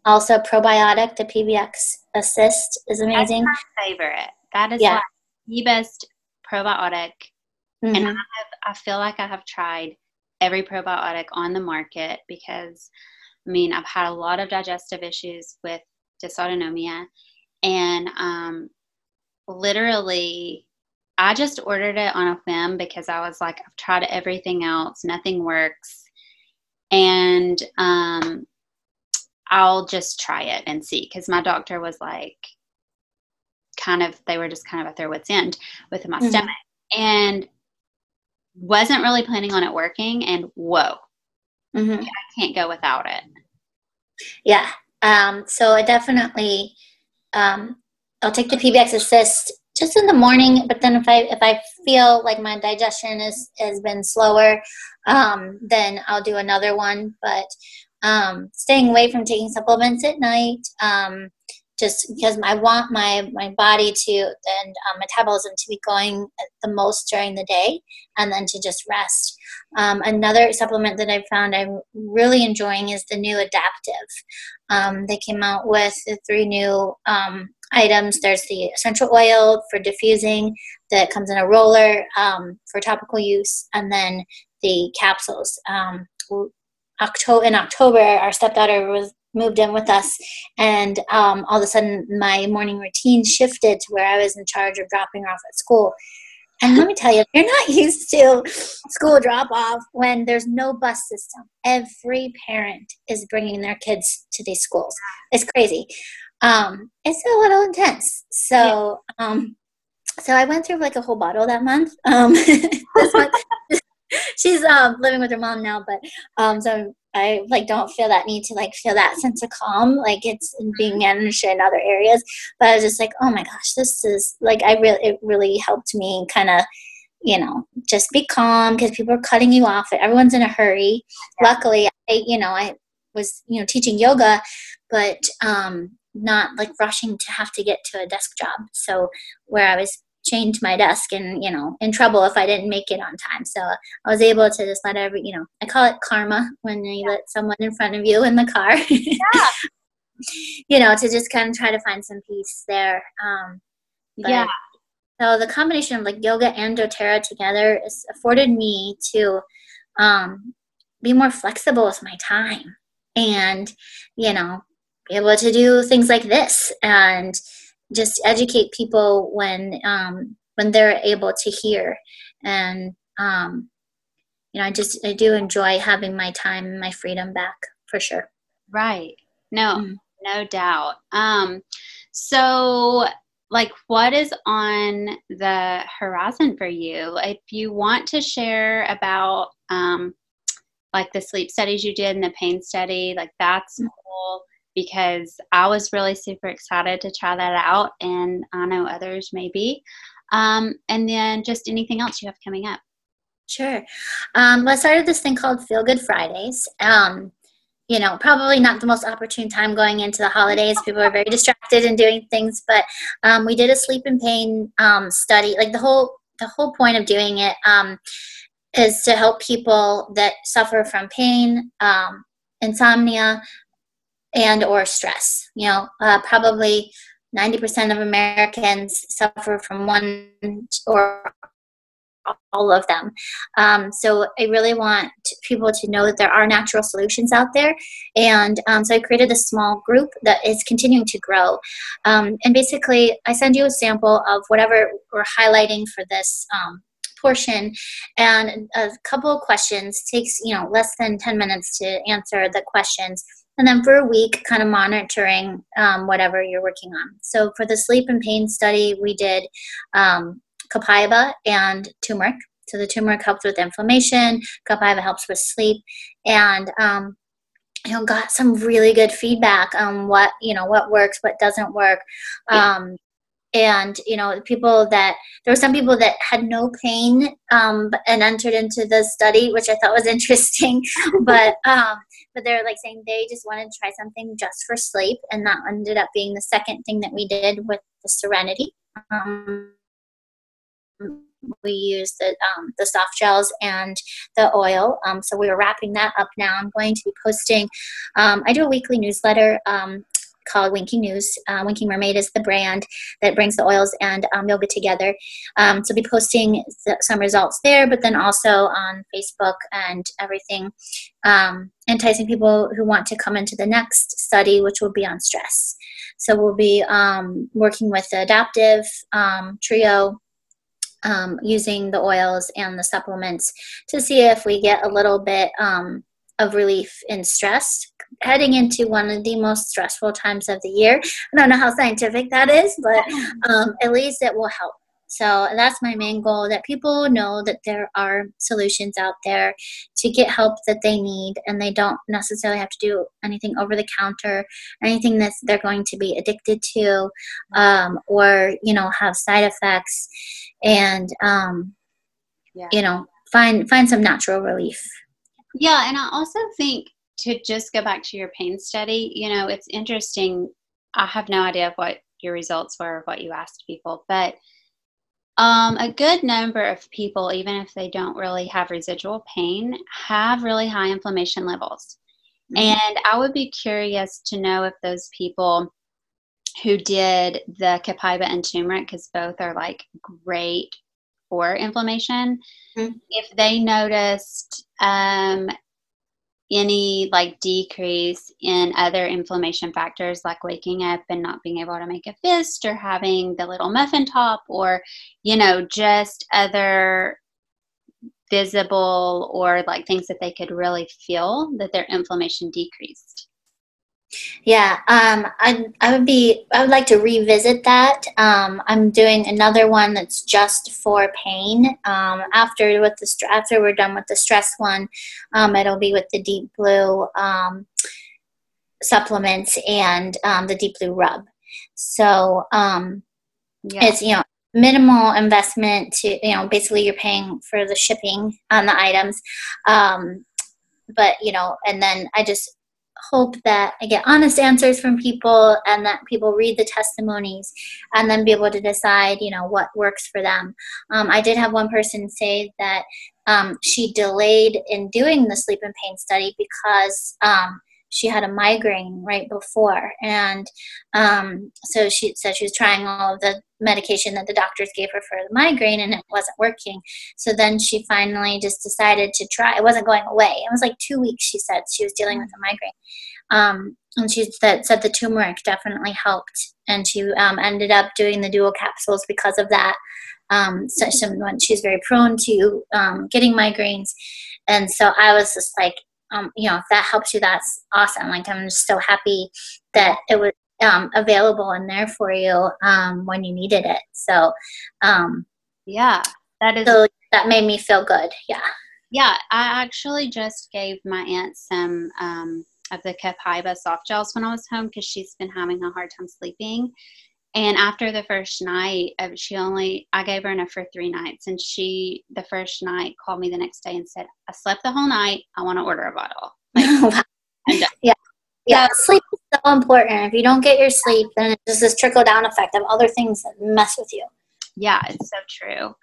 B: also, probiotic, the PBX Assist is amazing.
A: That's my favorite. That is yeah. like the best probiotic. Mm-hmm. And I, have, I feel like I have tried every probiotic on the market because, I mean, I've had a lot of digestive issues with dysautonomia. And um, literally, I just ordered it on a whim because I was like, I've tried everything else, nothing works. And um, I'll just try it and see. Because my doctor was like, kind of, they were just kind of at their wits' end with my mm-hmm. stomach. And wasn't really planning on it working. And whoa, mm-hmm. I can't go without it.
B: Yeah. Um, so I definitely, um, I'll take the PBX Assist just in the morning. But then if I if I feel like my digestion is has been slower, um, then I'll do another one. But um, staying away from taking supplements at night, um, just because I want my, my body to and um, metabolism to be going the most during the day and then to just rest. Um, another supplement that I found I'm really enjoying is the new Adaptiv Um, they came out with the three new um, items. There's the essential oil for diffusing that comes in a roller for topical use, and then the capsules. October in October, our stepdaughter was moved in with us, and um, all of a sudden my morning routine shifted to where I was in charge of dropping her off at school. And let me tell you, you're not used to school drop off when there's no bus system. Every parent is bringing their kids to these schools. It's crazy. Um, it's a little intense. So, um, so I went through like a whole bottle that month. Um, this month, she's um, living with her mom now, but um, so I like don't feel that need to like feel that sense of calm, like it's being managed in other areas. But I was just like, oh my gosh, this is like I really it really helped me kind of, you know, just be calm because people are cutting you off. Everyone's in a hurry. Yeah. Luckily, I you know I was you know teaching yoga, but um not like rushing to have to get to a desk job. So where I was chained to my desk and you know in trouble if I didn't make it on time. So I was able to just let every you know I call it karma when you yeah. let someone in front of you in the car. yeah. you know to just kind of try to find some peace there. Um,
A: yeah.
B: So the combination of like yoga and DoTerra together has afforded me to um, be more flexible with my time and you know be able to do things like this and just educate people when um, when they're able to hear. And um, you know i just i do enjoy having my time and my freedom back for sure.
A: Right. No mm. no doubt. Um so like what is on the horizon for you? If you want to share about um like the sleep studies you did and the pain study like that's mm. cool because I was really super excited to try that out, and I know others may be. Um, and then just anything else you have coming up.
B: Sure. Um, well, I started this thing called Feel Good Fridays. Um, you know, probably not the most opportune time going into the holidays. People are very distracted and doing things, but um, we did a sleep and pain um, study. Like the whole the whole point of doing it um, is to help people that suffer from pain, um, insomnia, and or stress. You know uh, probably 90% of americans suffer from one or all of them. Um, so i really want people to know that there are natural solutions out there. And um, so i created a small group that is continuing to grow. Um, and basically i send you a sample of whatever we're highlighting for this um, portion. And a couple of questions takes you know less than 10 minutes to answer the questions and then for a week kind of monitoring um, whatever you're working on. So for the sleep and pain study we did um, copaiba and turmeric. So the turmeric helps with inflammation copaiba helps with sleep and um, you know got some really good feedback on what you know what works what doesn't work. Yeah. um, and you know people that there were some people that had no pain um, and entered into the study which i thought was interesting but um, but they're like saying they just wanted to try something just for sleep and that ended up being the second thing that we did with the serenity um, we used the, um, the soft gels and the oil. Um, so we are wrapping that up now. I'm going to be posting, um, I do a weekly newsletter um, called Winking News. Uh, Winking Mermaid is the brand that brings the oils and um, yoga together. Um, so I'll be posting some results there, but then also on Facebook and everything, um, enticing people who want to come into the next study, which will be on stress. So we'll be um, working with the Adaptiv um, trio um, using the oils and the supplements to see if we get a little bit um, of relief in stress heading into one of the most stressful times of the year. I don't know how scientific that is, but um, at least it will help. So that's my main goal that people know that there are solutions out there to get help that they need and they don't necessarily have to do anything over the counter, anything that they're going to be addicted to um, or, you know, have side effects and, um, yeah. you know, find, find some natural relief.
A: Yeah. And I also think to just go back to your pain study, you know, it's interesting. I have no idea of what your results were, of what you asked people, but um, a good number of people, even if they don't really have residual pain, have really high inflammation levels. Mm-hmm. And I would be curious to know if those people who did the copaiba and turmeric, because both are like great for inflammation, mm-hmm. if they noticed um, any like decrease in other inflammation factors like waking up and not being able to make a fist or having the little muffin top or you know just other visible or like things that they could really feel that their inflammation decreased
B: yeah, um, I I would be I would like to revisit that. Um, I'm doing another one that's just for pain. Um, after with the after we're done with the stress one, um, it'll be with the deep blue um, supplements and um, the deep blue rub. So um, yeah. it's you know minimal investment to you know basically you're paying for the shipping on the items. Um, but you know, and then I just hope that I get honest answers from people and that people read the testimonies and then be able to decide, you know, what works for them. Um, I did have one person say that um, she delayed in doing the sleep and pain study because um, she had a migraine right before. And um, so she said she was trying all of the medication that the doctors gave her for the migraine and it wasn't working. So then she finally just decided to try. It wasn't going away. It was like two weeks, she said, she was dealing with a migraine. Um, and she said, said the turmeric definitely helped. And she um, ended up doing the dual capsules because of that. Um, so she's very prone to um, getting migraines. And so I was just like, um, you know, if that helps you, that's awesome. Like I'm just so happy that it was um, available and there for you um, when you needed it. So, um,
A: yeah, that is.
B: So that made me feel good. Yeah.
A: Yeah, I actually just gave my aunt some um, of the Copaiba soft gels when I was home because she's been having a hard time sleeping. And after the first night, she only, I gave her enough for three nights. And she, the first night, called me the next day and said, I slept the whole night. I want to order a bottle. Like,
B: yeah. Yeah. So, sleep is so important. If you don't get your sleep, then it's just this trickle down effect of other things that mess with you.
A: Yeah, it's so true.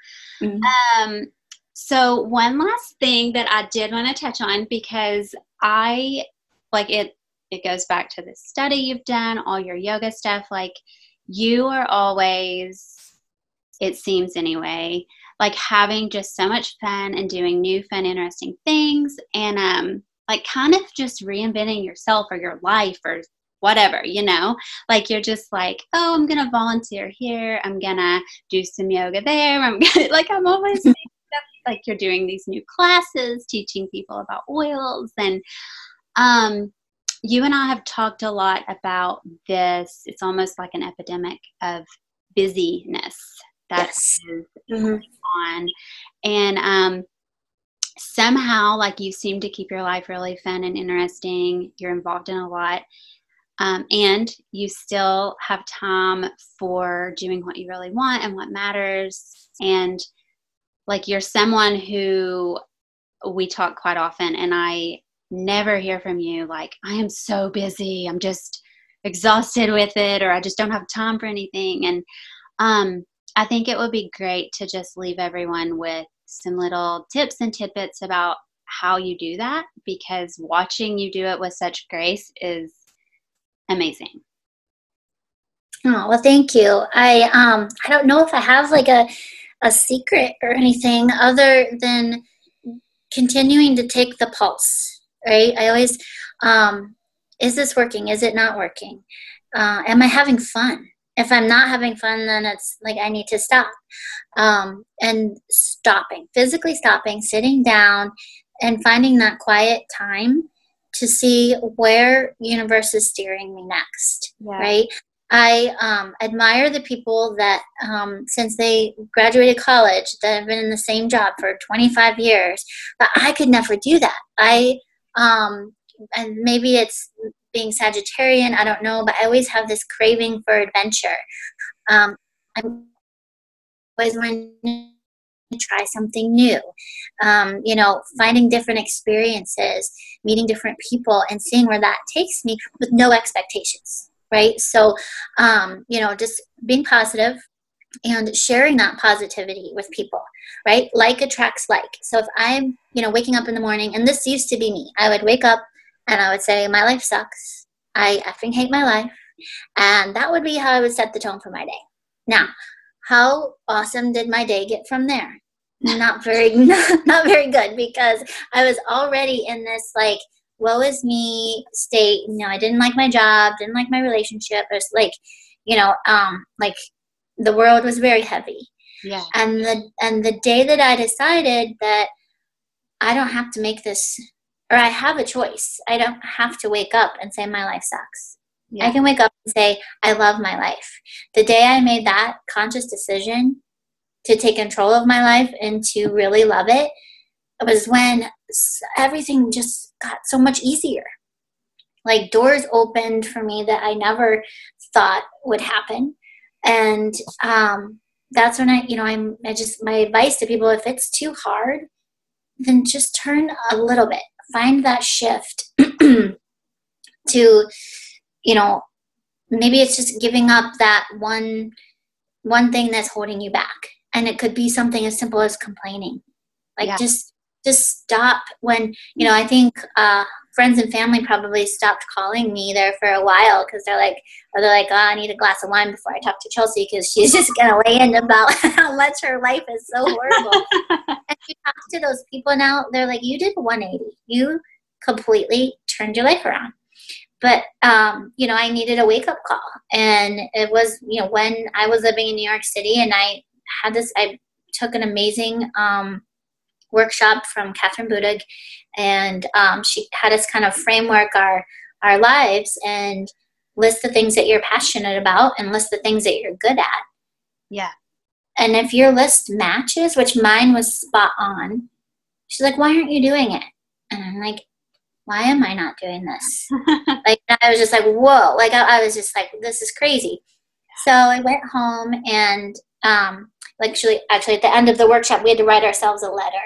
A: Mm-hmm. Um, so, one last thing that I did want to touch on because I like it, it goes back to the study you've done, all your yoga stuff. Like, you are always, it seems anyway, like having just so much fun and doing new, fun, interesting things, and um, like kind of just reinventing yourself or your life or whatever, you know? Like you're just like, oh, I'm gonna volunteer here, I'm gonna do some yoga there, I'm gonna like I'm always like you're doing these new classes, teaching people about oils and um you and I have talked a lot about this. It's almost like an epidemic of busyness that yes. is mm-hmm. on. And um, somehow, like you seem to keep your life really fun and interesting. You're involved in a lot. Um, and you still have time for doing what you really want and what matters. And like you're someone who we talk quite often, and I never hear from you like, I am so busy, I'm just exhausted with it, or I just don't have time for anything. And um, I think it would be great to just leave everyone with some little tips and tidbits about how you do that because watching you do it with such grace is amazing.
B: Oh, well, thank you. I um I don't know if I have like a a secret or anything other than continuing to take the pulse right? I always, um, is this working? Is it not working? Uh, am I having fun? If I'm not having fun, then it's like I need to stop. Um, and stopping, physically stopping, sitting down, and finding that quiet time to see where universe is steering me next, yeah. right? I um, admire the people that, um, since they graduated college, that have been in the same job for 25 years, but I could never do that. I um, and maybe it's being Sagittarian, I don't know, but I always have this craving for adventure. Um, I'm always wanting to try something new. Um, you know, finding different experiences, meeting different people, and seeing where that takes me with no expectations, right? So, um, you know, just being positive, and sharing that positivity with people right? Like attracts like. So if i'm you know waking up in the morning and this used to be me i would wake up and i would say my life sucks. I effing hate my life. And that would be how i would set the tone for my day. Now how awesome did my day get from there? Not very not, not very good because i was already in this like woe is me state. You know, I didn't like my job, didn't like my relationship. It was like, you know, um, like the world was very heavy.
A: Yeah.
B: And the and the day that I decided that I don't have to make this or I have a choice. I don't have to wake up and say my life sucks. Yeah. I can wake up and say I love my life. The day I made that conscious decision to take control of my life and to really love it was when everything just got so much easier. Like doors opened for me that I never thought would happen. And um, that's when I, you know, I'm, I just, my advice to people if it's too hard, then just turn a little bit. Find that shift to, you know, maybe it's just giving up that one one thing that's holding you back and it could be something as simple as complaining like yeah. just just stop when you know i think uh, friends and family probably stopped calling me there for a while because they're like or they're like oh i need a glass of wine before i talk to chelsea because she's just going to lay in about how much her life is so horrible. And you talk to those people now they're like you did 180 you completely turned your life around. But um, you know i needed a wake-up call. And it was you know when i was living in new york city and i had this i took an amazing um, workshop from Kathryn Budig, and um, she had us kind of framework our our lives and list the things that you're passionate about and list the things that you're good at.
A: Yeah.
B: And if your list matches, which mine was spot on, she's like, "Why aren't you doing it?" And I'm like, "Why am I not doing this?" like I was just like, "Whoa!" Like I, I was just like, "This is crazy." So I went home and um, like actually, actually at the end of the workshop, we had to write ourselves a letter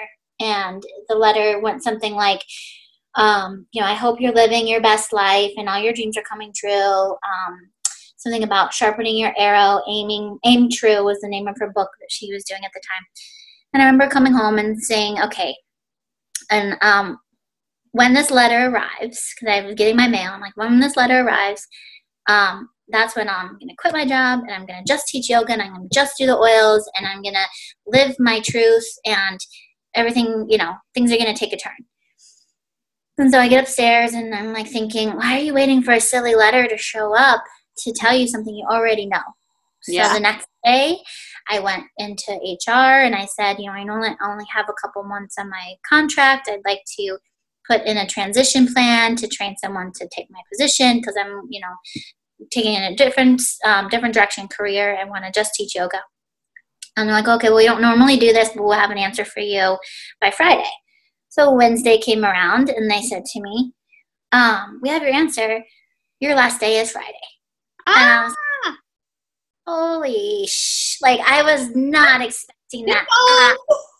B: and the letter went something like um, you know i hope you're living your best life and all your dreams are coming true. Um, something about sharpening your arrow aiming aim true was the name of her book that she was doing at the time. And i remember coming home and saying okay. And um, when this letter arrives because i was getting my mail i'm like when this letter arrives um, that's when I'm going to quit my job and I'm going to just teach yoga and I'm going to just do the oils and I'm going to live my truth and everything, you know, things are going to take a turn. And so I get upstairs and I'm like thinking, why are you waiting for a silly letter to show up to tell you something you already know? So yeah. the next day, I went into HR and I said, you know, I only, only have a couple months on my contract. I'd like to put in a transition plan to train someone to take my position because I'm, you know, taking in a different um, different direction career and want to just teach yoga. And they're like, okay, well, we don't normally do this, but we'll have an answer for you by Friday. So Wednesday came around and they said to me, um, we have your answer. Your last day is Friday. Ah! Was, Holy sh! Like I was not expecting that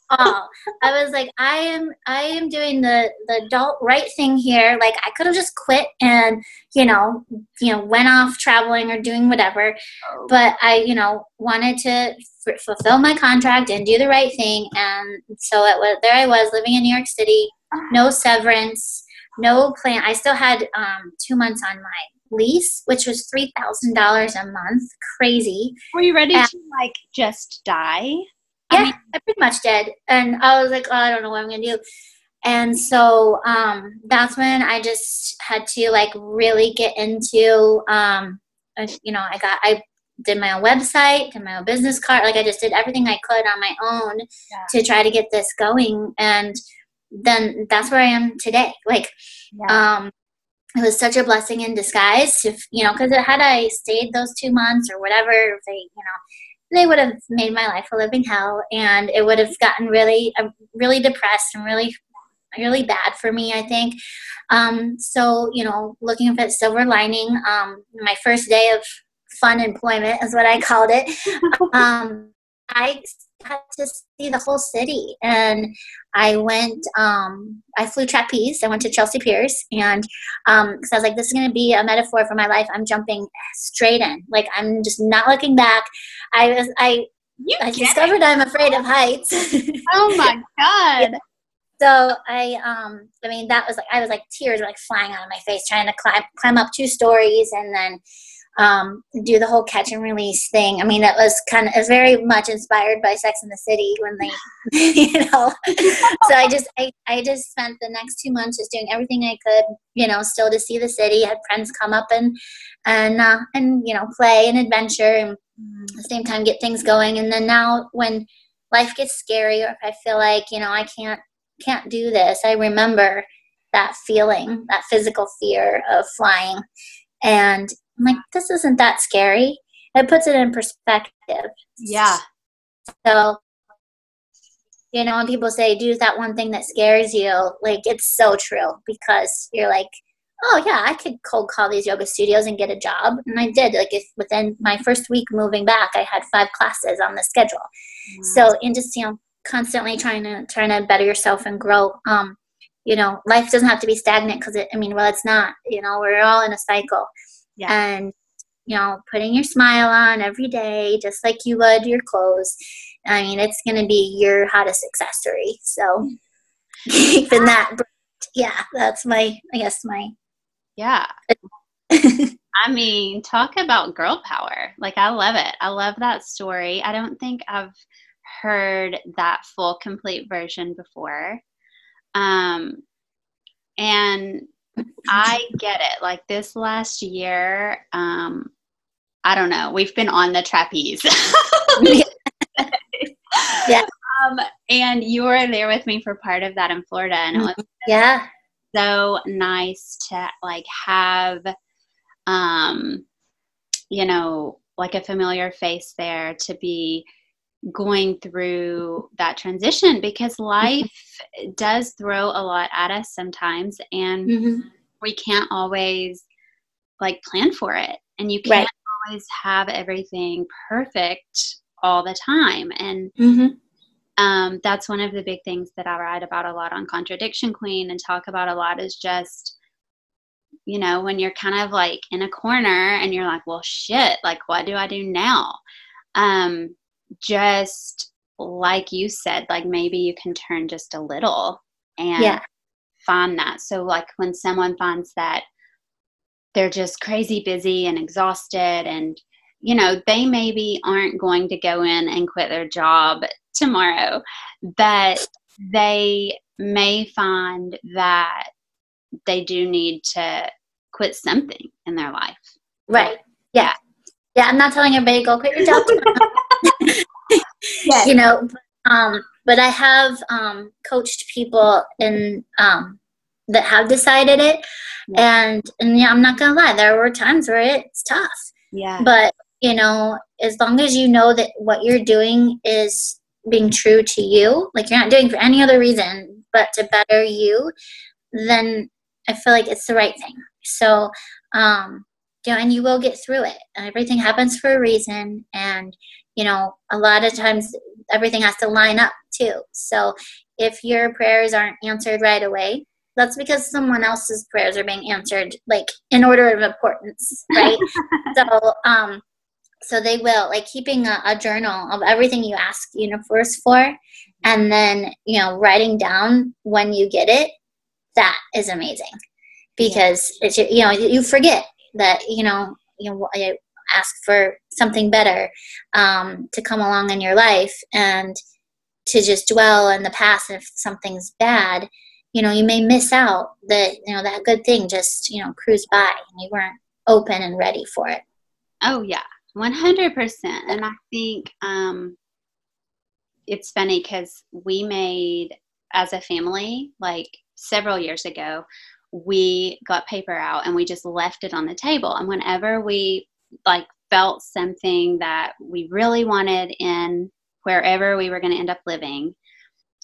B: all. I was like, I am, I am doing the the adult right thing here. Like I could have just quit and you know, you know, went off traveling or doing whatever. Oh. But I, you know, wanted to f- fulfill my contract and do the right thing. And so it was there. I was living in New York City, no severance, no plan. I still had um, two months on my lease, which was three thousand dollars a month. Crazy.
A: Were you ready and, to like just die?
B: Yeah, I, mean, I pretty much did. And I was like, oh, I don't know what I'm gonna do. And so um, that's when I just had to like really get into, um, you know, I got I did my own website, did my own business card. Like I just did everything I could on my own yeah. to try to get this going. And then that's where I am today. Like, yeah. um, it was such a blessing in disguise to, you know, because had I stayed those two months or whatever, they, you know, they would have made my life a living hell and it would have gotten really uh, really depressed and really really bad for me i think. Um, so you know looking for at silver lining um, my first day of fun employment is what i called it. Um, i had to see the whole city and i went um, i flew trapeze i went to chelsea piers and because um, i was like this is going to be a metaphor for my life i'm jumping straight in like i'm just not looking back i was i you I discovered it. I'm afraid of heights.
A: oh my god!
B: so I, um, I mean, that was like I was like tears were like flying out of my face trying to climb climb up two stories, and then um, do the whole catch and release thing. I mean, it was kind of very much inspired by Sex in the City when they, you know. so I just, I, I just spent the next two months just doing everything I could, you know, still to see the city. Had friends come up and, and, uh, and you know, play and adventure, and at the same time get things going. And then now when life gets scary, or if I feel like, you know, I can't, can't do this, I remember that feeling, that physical fear of flying. And I'm like, this isn't that scary. It puts it in perspective.
A: Yeah.
B: So, you know, when people say, do that one thing that scares you, like, it's so true because you're like, oh, yeah, I could cold call these yoga studios and get a job. And I did. Like, if within my first week moving back, I had five classes on the schedule. So, in just, you know, constantly trying to trying to better yourself and grow um you know life doesn't have to be stagnant because i mean well it's not you know we're all in a cycle yeah. and you know putting your smile on every day just like you would your clothes. I mean it's going to be your hottest accessory so. Keeping that yeah that's my i guess my
A: yeah. I mean talk about girl power. Like i love it. I love that story. I don't think i've heard that full complete version before. Um and I get it. Like this last year, um, I don't know. We've been on the trapeze. yeah. Um, and you were there with me for part of that in Florida, and it was
B: yeah
A: so nice to like have, um, you know, like a familiar face there to be going through that transition because mm-hmm. life does throw a lot at us sometimes and mm-hmm. we can't always like plan for it and you can't right. always have everything perfect all the time and mm-hmm. um, that's one of the big things that i write about a lot on contradiction queen and talk about a lot is just you know when you're kind of like in a corner and you're like well shit like what do i do now um just like you said, like maybe you can turn just a little and yeah. find that. So, like when someone finds that they're just crazy busy and exhausted, and you know, they maybe aren't going to go in and quit their job tomorrow, but they may find that they do need to quit something in their life.
B: Right. Yeah. Yeah. I'm not telling everybody go quit your job yes. you know um, but i have um, coached people in um, that have decided it. Yeah. and and yeah i'm not gonna lie there were times where it's tough.
A: Yeah.
B: But you know as long as you know that what you're doing is being true to you like you're not doing for any other reason but to better you then i feel like it's the right thing. So um you know and you will get through it. Everything happens for a reason. And you know, a lot of times everything has to line up too. So if your prayers aren't answered right away, that's because someone else's prayers are being answered like in order of importance, right? so um so they will like keeping a, a, journal of everything you ask universe for and then you know writing down when you get it that is amazing because yeah. it's you know you forget that you know you know ask for something better um, to come along in your life and to just dwell in the past. If something's bad you know you may miss out that you know that good thing just you know cruise by and you weren't open and ready for it.
A: Oh yeah. 100% and i think um it's funny because we made as a family like several years ago we got paper out and we just left it on the table. And whenever we like felt something that we really wanted in wherever we were going to end up living,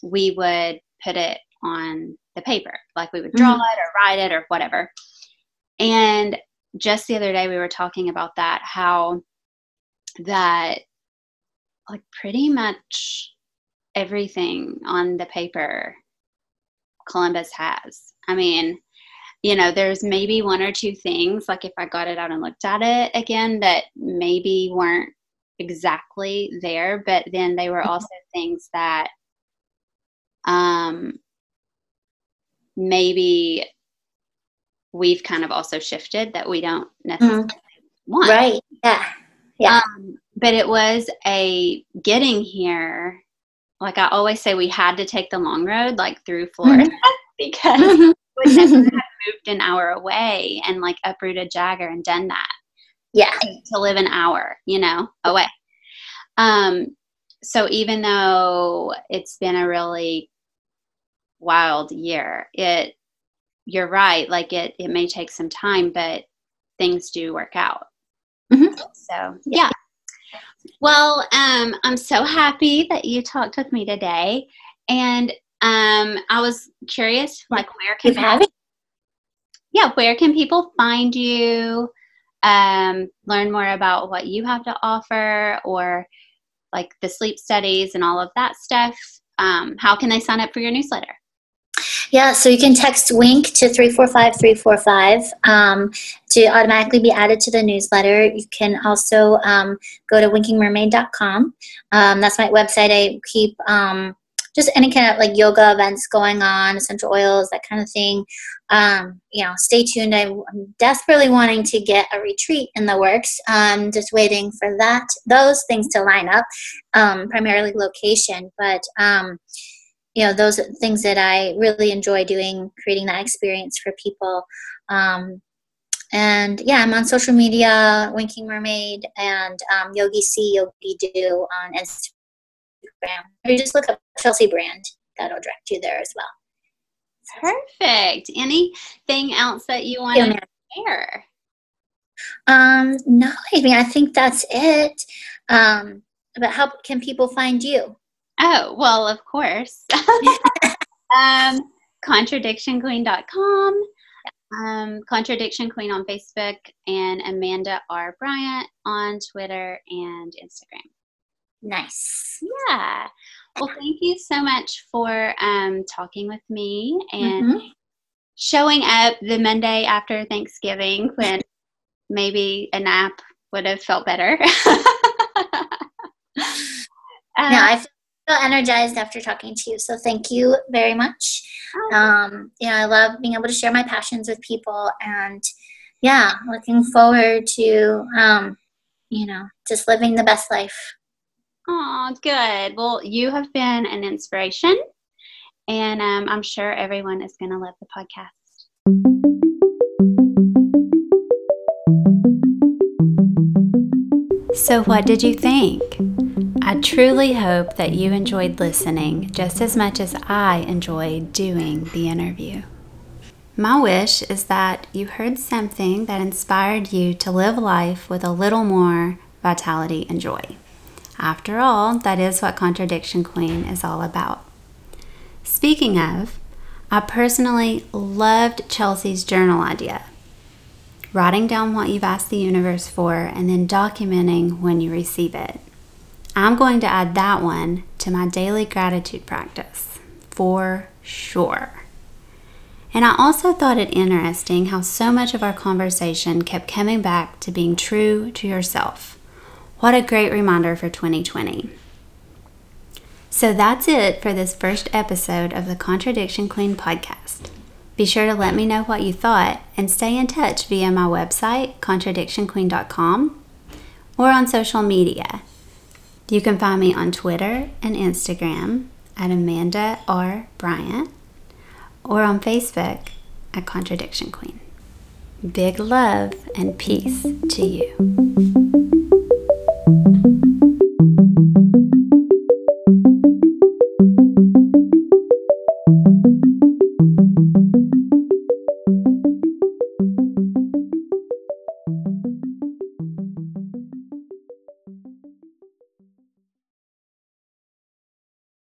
A: we would put it on the paper. Like we would draw mm-hmm. it or write it or whatever. And just the other day, we were talking about that how that, like, pretty much everything on the paper Columbus has. I mean, you know, there's maybe one or two things, like if I got it out and looked at it again, that maybe weren't exactly there, but then they were mm-hmm. also things that um, maybe we've kind of also shifted that we don't necessarily mm-hmm. want.
B: Right. Yeah. Yeah.
A: Um, but it was a getting here. Like I always say, we had to take the long road, like through Florida,
B: Mm-hmm.
A: because an hour away and like uprooted Jagger and done that
B: yeah.
A: to live an hour, you know, away. Um, so even though it's been a really wild year, it you're right, like it it may take some time, but things do work out.
B: Mhm.
A: So yeah. Well, um, I'm so happy that you talked with me today. And um I was curious, like where can
B: Keep having.
A: Yeah, where can people find you? Um, learn more about what you have to offer or like the sleep studies and all of that stuff. Um, how can they sign up for your newsletter?
B: Yeah, so you can text WINK to 345 345 um, to automatically be added to the newsletter. You can also um, go to winkingmermaid.com. Um, that's my website. I keep um, just any kind of like yoga events going on, essential oils, that kind of thing. Um, you know, stay tuned. I, I'm desperately wanting to get a retreat in the works. Um, just waiting for that, those things to line up, um, primarily location. But um, you know those things that i really enjoy doing creating that experience for people um, and yeah i'm on social media winking mermaid and um, yogi c yogi do on instagram or you just look up chelsea brand that'll direct you there as well
A: Perfect. Anything else that you want to share?
B: um no i mean i think that's it um but how can people find you
A: Oh, well, of course. um, contradictionqueen.com, um, Contradiction Queen on Facebook, and Amanda R. Bryant on Twitter and Instagram.
B: Nice
A: Yeah. Well, thank you so much for um, talking with me and
B: Mhm.
A: showing up the Monday after Thanksgiving when maybe a nap would have felt better.
B: No i feel energized after talking to you so thank you very much um, you know, I love being able to share my passions with people, and yeah, looking forward to, um, you know, just living the best life.
A: Oh, good. Well, you have been an inspiration, and um, I'm sure everyone is going to love the podcast. So, what did you think? I truly hope that you enjoyed listening just as much as I enjoyed doing the interview. My wish is that you heard something that inspired you to live life with a little more vitality and joy. After all, that is what Contradiction Queen is all about. Speaking of, I personally loved Chelsea's journal idea writing down what you've asked the universe for and then documenting when you receive it. I'm going to add that one to my daily gratitude practice for sure. And I also thought it interesting how so much of our conversation kept coming back to being true to yourself. What a great reminder for 2020. So that's it for this first episode of the Contradiction Queen podcast. Be sure to let me know what you thought and stay in touch via my website, contradictionqueen.com, or on social media. You can find me on Twitter and Instagram at Amanda R. Bryant or on Facebook at Contradiction Queen. Big love and peace to you.